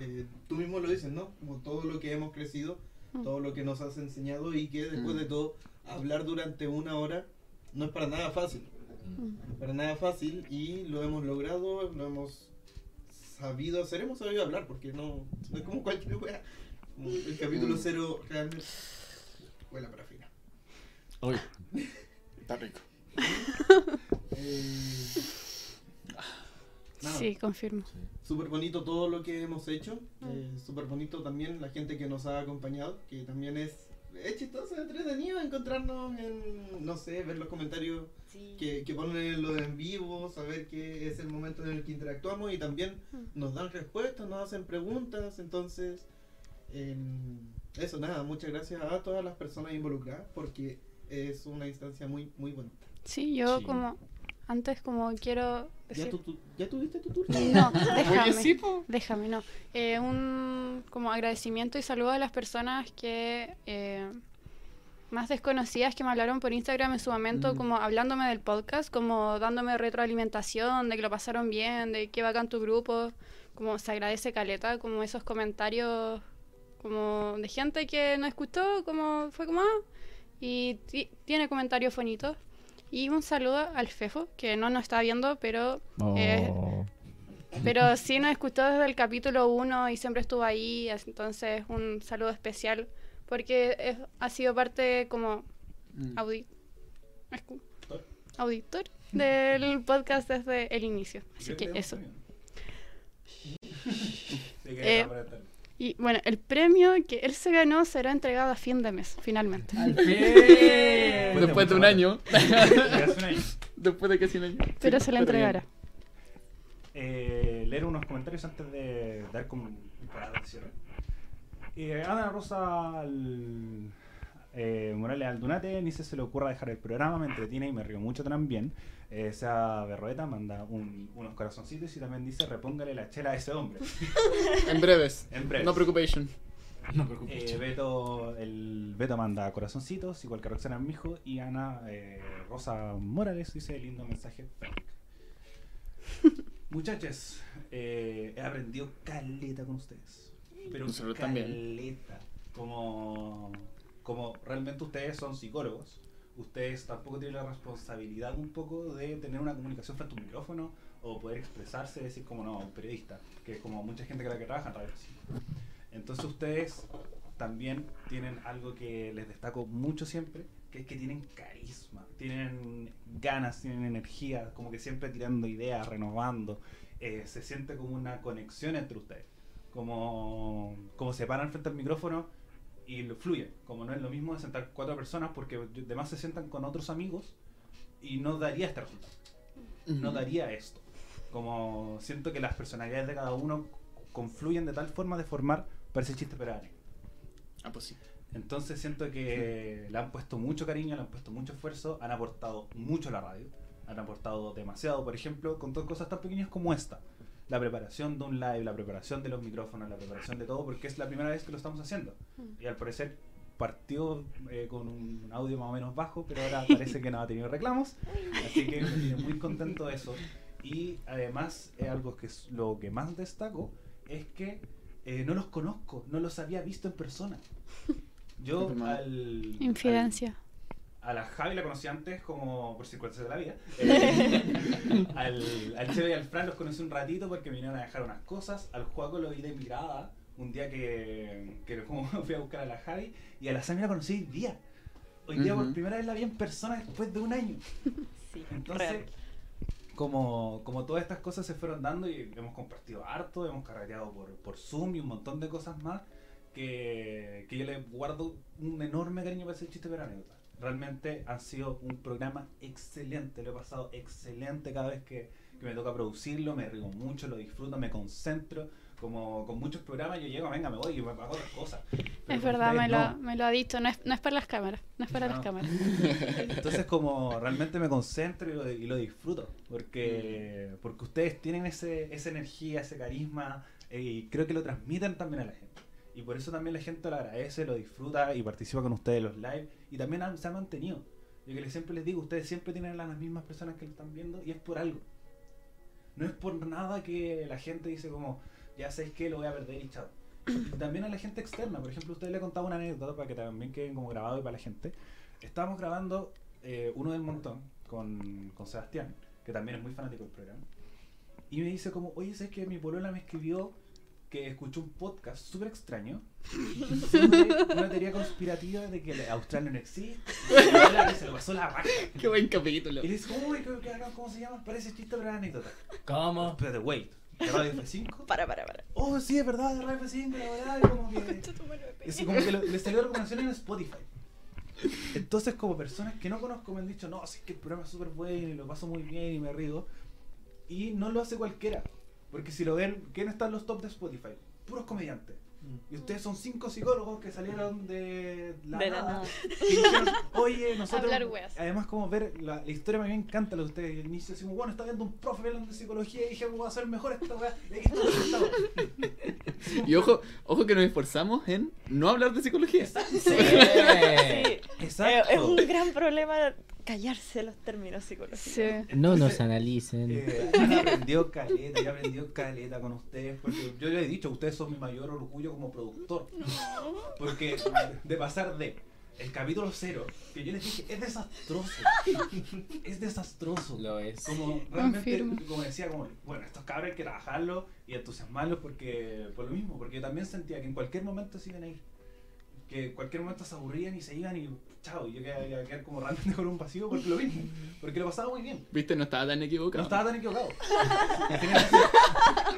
eh, tú mismo lo dices, ¿no? Como todo lo que hemos crecido, Mm. todo lo que nos has enseñado y que después Mm. de todo, hablar durante una hora no es para nada fácil. Mm. Para nada fácil y lo hemos logrado, lo hemos sabido hacer, hemos sabido hablar, porque no, no es como cualquier wea. Como El capítulo. 0 realmente huele para fina. Uy. Está rico. Eh, nada. Sí, confirmo. Súper bonito todo lo que hemos hecho. Mm. eh, Súper bonito también la gente que nos ha acompañado, que también es, es chistoso, entretenido encontrarnos en, no sé, ver los comentarios Sí. que, que ponen en lo de en vivo, saber que es el momento en el que interactuamos y también Mm. nos dan respuestas, nos hacen preguntas. Entonces, em, eso, nada, muchas gracias a todas las personas involucradas porque es una instancia muy, muy bonita. Sí, yo Sí. como antes como quiero ¿Ya, decir... tu- tu- ¿Ya tuviste tu turno? No, déjame. Oye, sí. Déjame, no. Eh, un como agradecimiento y saludo a las personas que eh, más desconocidas que me hablaron por Instagram en su momento, Mm. como hablándome del podcast, como dándome retroalimentación, de que lo pasaron bien, de que bacán tu grupo, como se agradece caleta, como esos comentarios como de gente que no escuchó, como fue como ah, y ti- tiene comentarios bonitos. Y un saludo al Fefo, que no nos está viendo, pero Eh, pero sí nos escuchó desde el capítulo 1 y siempre estuvo ahí, entonces un saludo especial porque es- ha sido parte como Mm. audi- auditor del podcast desde el inicio. Así que eso. Eh, Y bueno, el premio que él se ganó será entregado a fin de mes, finalmente. ¡Al fin! Después de un año. Después de casi un año. Pero Sí, se le entregará. Eh, leer unos comentarios antes de dar como cierre. Eh, Ana Rosa al- eh, Morales Aldunate ni se, se le ocurra dejar el programa, me entretiene y me río mucho también. Eh, sea Berroeta manda un- unos corazoncitos y también dice repóngale la chela a ese hombre. En breves. En breve. No preocupación. No preocupes. Eh, Beto, el Beto manda corazoncitos, igual que Roxana Mijo, y Ana eh, Rosa Morales dice lindo mensaje. Muchachos, eh, he aprendido caleta con ustedes. Pero Nosotros caleta. también. Como, como realmente ustedes son psicólogos, ustedes tampoco tienen la responsabilidad un poco de tener una comunicación frente a un micrófono o poder expresarse, decir como no, un periodista, que es como mucha gente que la que trabaja en radio. Entonces ustedes también tienen algo que les destaco mucho siempre, que es que tienen carisma, tienen ganas, tienen energía, como que siempre tirando ideas, renovando. eh, se siente como una conexión entre ustedes, como, como se paran frente al micrófono y fluye, como no es lo mismo de sentar cuatro personas porque además se sientan con otros amigos y no daría este resultado no daría esto. Como siento que las personalidades de cada uno confluyen de tal forma de formar, parece chiste pero. Ah, pues sí. Entonces siento que le han puesto mucho cariño, le han puesto mucho esfuerzo, han aportado mucho a la radio, han aportado demasiado, por ejemplo, con dos cosas tan pequeñas como esta. La preparación de un live, la preparación de los micrófonos, la preparación de todo, porque es la primera vez que lo estamos haciendo. Y al parecer partió eh, con un audio más o menos bajo, pero ahora parece que no ha tenido reclamos. Así que me tiene muy contento de eso. Y además, eh, algo que es lo que más destaco es que eh, no los conozco, no los había visto en persona. Yo al, Infidencia. A la Javi la conocí antes como por circunstancias de la vida. Eh, al, al Cheve y al Fran los conocí un ratito porque me vinieron a dejar unas cosas. Al Juaco lo vi de mirada un día que, que como fui a buscar a la Javi. Y a la Sami la conocí hoy día. Hoy día por primera vez la vi en persona después de un año. Sí, Entonces, real. como, como todas estas cosas se fueron dando y hemos compartido harto, hemos carreteado por, por Zoom y un montón de cosas más, que, que yo le guardo un enorme cariño para ese chiste de anécdota. Realmente han sido un programa excelente, lo he pasado excelente cada vez que, que me toca producirlo, me río mucho, lo disfruto, me concentro. Como con muchos programas yo llego, venga, me voy y me hago otras cosas. Pero Es verdad, me lo, no. me lo ha dicho. No es, no es para las cámaras. No es para No. las cámaras. Entonces como realmente me concentro y lo, y lo disfruto, porque, porque ustedes tienen ese, esa energía, ese carisma, eh, y creo que lo transmiten también a la gente. Y por eso también la gente lo agradece, lo disfruta y participa con ustedes en los live, y también se ha mantenido. Yo que siempre les digo, ustedes siempre tienen las mismas personas que lo están viendo, y es por algo. No es por nada que la gente dice como, ya sabéis que lo voy a perder y chao. También a la gente externa, por ejemplo, usted le contaba una anécdota para que también queden como grabado y para la gente. Estábamos grabando eh, uno del montón con, con Sebastián, que también es muy fanático del programa. Y me dice como, oye, ¿sabes que mi polola me escribió que escuchó un podcast súper extraño? sobre una teoría conspirativa de que Australia no existe. Que se lo pasó la raja. Qué buen capítulo. Y le dice, uy, ¿qué- qué- ¿cómo se llama? Parece chiste, pero es anécdota. ¿Cómo? Espérate, wait. ¿De Radio F5? Para, para, para. Oh, sí, es verdad, de Radio F5, la verdad, y como que... Es como que le salió recomendación en Spotify. Entonces, como personas que no conozco me han dicho, no, sí, es que el programa es súper bueno y lo paso muy bien y me río. Y no lo hace cualquiera. Porque si lo ven, ¿quién está en los top de Spotify? Puros comediantes. Y ustedes son cinco psicólogos que salieron de la, De la nada. nada. Y dijeron, oye, nosotros. Hablar weas. Además, como ver la, la historia, me encanta lo de ustedes. El inicio, así como, bueno, está viendo un profe hablando de psicología y dije, voy a hacer mejor esta weá. Y aquí estamos sentados. Y ojo, ojo que nos esforzamos en no hablar de psicología. Sí. Sí. Exacto. Es un gran problema callarse los términos psicológicos. Sí. No nos analicen. Eh, Ana aprendió caleta, yo aprendió caleta con ustedes, porque yo le he dicho, ustedes son mi mayor orgullo como productor. Porque de pasar de el capítulo cero, que yo les dije, es desastroso. Es desastroso. Lo es. Como realmente, Confirmo. como decía, como, bueno, estos cabros hay que trabajarlos y entusiasmarlos porque, por lo mismo, porque yo también sentía que en cualquier momento se iban a ir. Que en cualquier momento se aburrían y se iban y chao, y yo quedaba, iba a quedar como realmente con un vacío porque lo mismo, porque lo pasaba muy bien. Viste, no estaba tan No equivocado. estaba tan equivocado.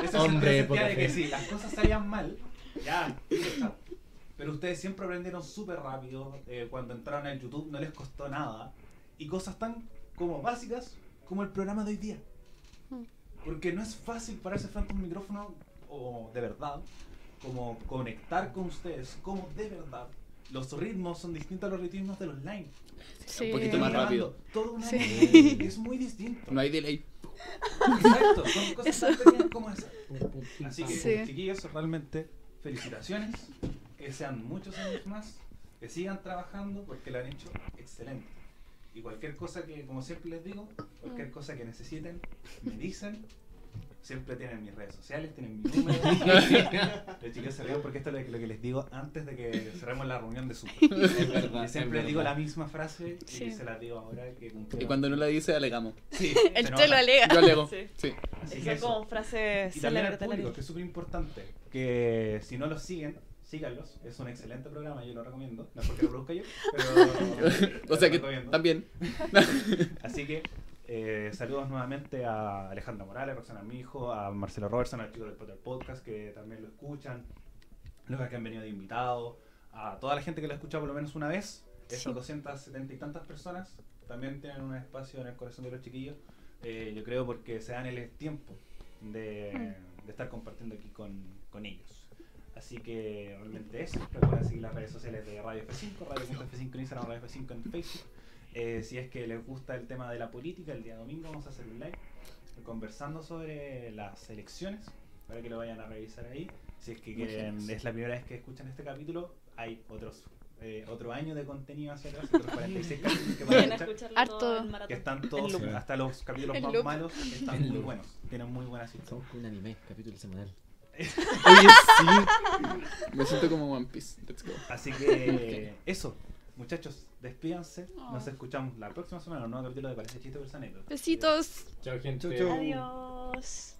Ese Hombre, sentía poca de que si las cosas salían mal, ya, chao. Pero ustedes siempre aprendieron súper rápido. eh, cuando entraron en YouTube no les costó nada. Y cosas tan como básicas como el programa de hoy día. Porque no es fácil pararse frente a un micrófono o de verdad, como conectar con ustedes, como de verdad. Los ritmos son distintos a los ritmos de los line. Sí. Un poquito más rápido. Todo una Sí. es muy distinto. No hay delay. Exacto, son cosas tan pequeñas como esas. Así que, Sí. chiquillos, realmente felicitaciones. Que sean muchos años más. Que sigan trabajando porque lo han hecho excelente. Y cualquier cosa que, como siempre les digo, cualquier cosa que necesiten, me dicen. Siempre tienen mis redes sociales, tienen mi número. Los chicos se ríen porque esto es lo que- les digo antes de que cerremos la reunión de Zoom. Es verdad. Siempre digo la misma frase y Sí. se la digo ahora que cumplieron. Y cuando no la dice, alegamos. Sí, El Che lo alega. Yo alego. Sí. Sí. Así eso. como frases Y también al público, que es súper importante. Que si no los siguen, síganlos. Es un excelente programa, yo lo recomiendo. No es porque lo produzca yo, pero. O sea que también. Así que eh, saludos nuevamente a Alejandra Morales, a Roxana Mijo, a Marcelo Robertson, al chico del Potter Podcast, que también lo escuchan. Los que han venido de invitados. A toda la gente que lo escucha por lo menos una vez. Esas Sí. 270 y tantas personas también tienen un espacio en el corazón de los chiquillos. Eh, yo creo porque se dan el tiempo de, de estar compartiendo aquí con, con ellos. Así que realmente eso. Recuerden seguir las redes sociales de Radio F5, Radio.f5 en Instagram, Radio F5 en Facebook. Eh, si es que les gusta el tema de la política, el día domingo vamos a hacer un live conversando sobre las elecciones para que lo vayan a revisar ahí. Si es que quieren, es la primera vez que escuchan este capítulo, hay otros eh, otro año de contenido hacia atrás, otros 46 capítulos que Vayan a escuchar, Harto. que están todos, hasta los capítulos más malos, están muy buenos, tienen muy buenas historias. Somos un anime, capítulo semanal. Oye, sí. Me siento como One Piece. Let's go. Así que eso, muchachos, despídanse. Nos escuchamos la próxima semana en un nuevo capítulo de Parece Chiste Anécdota. Besitos. Chao, gente. Chau, chau. Adiós.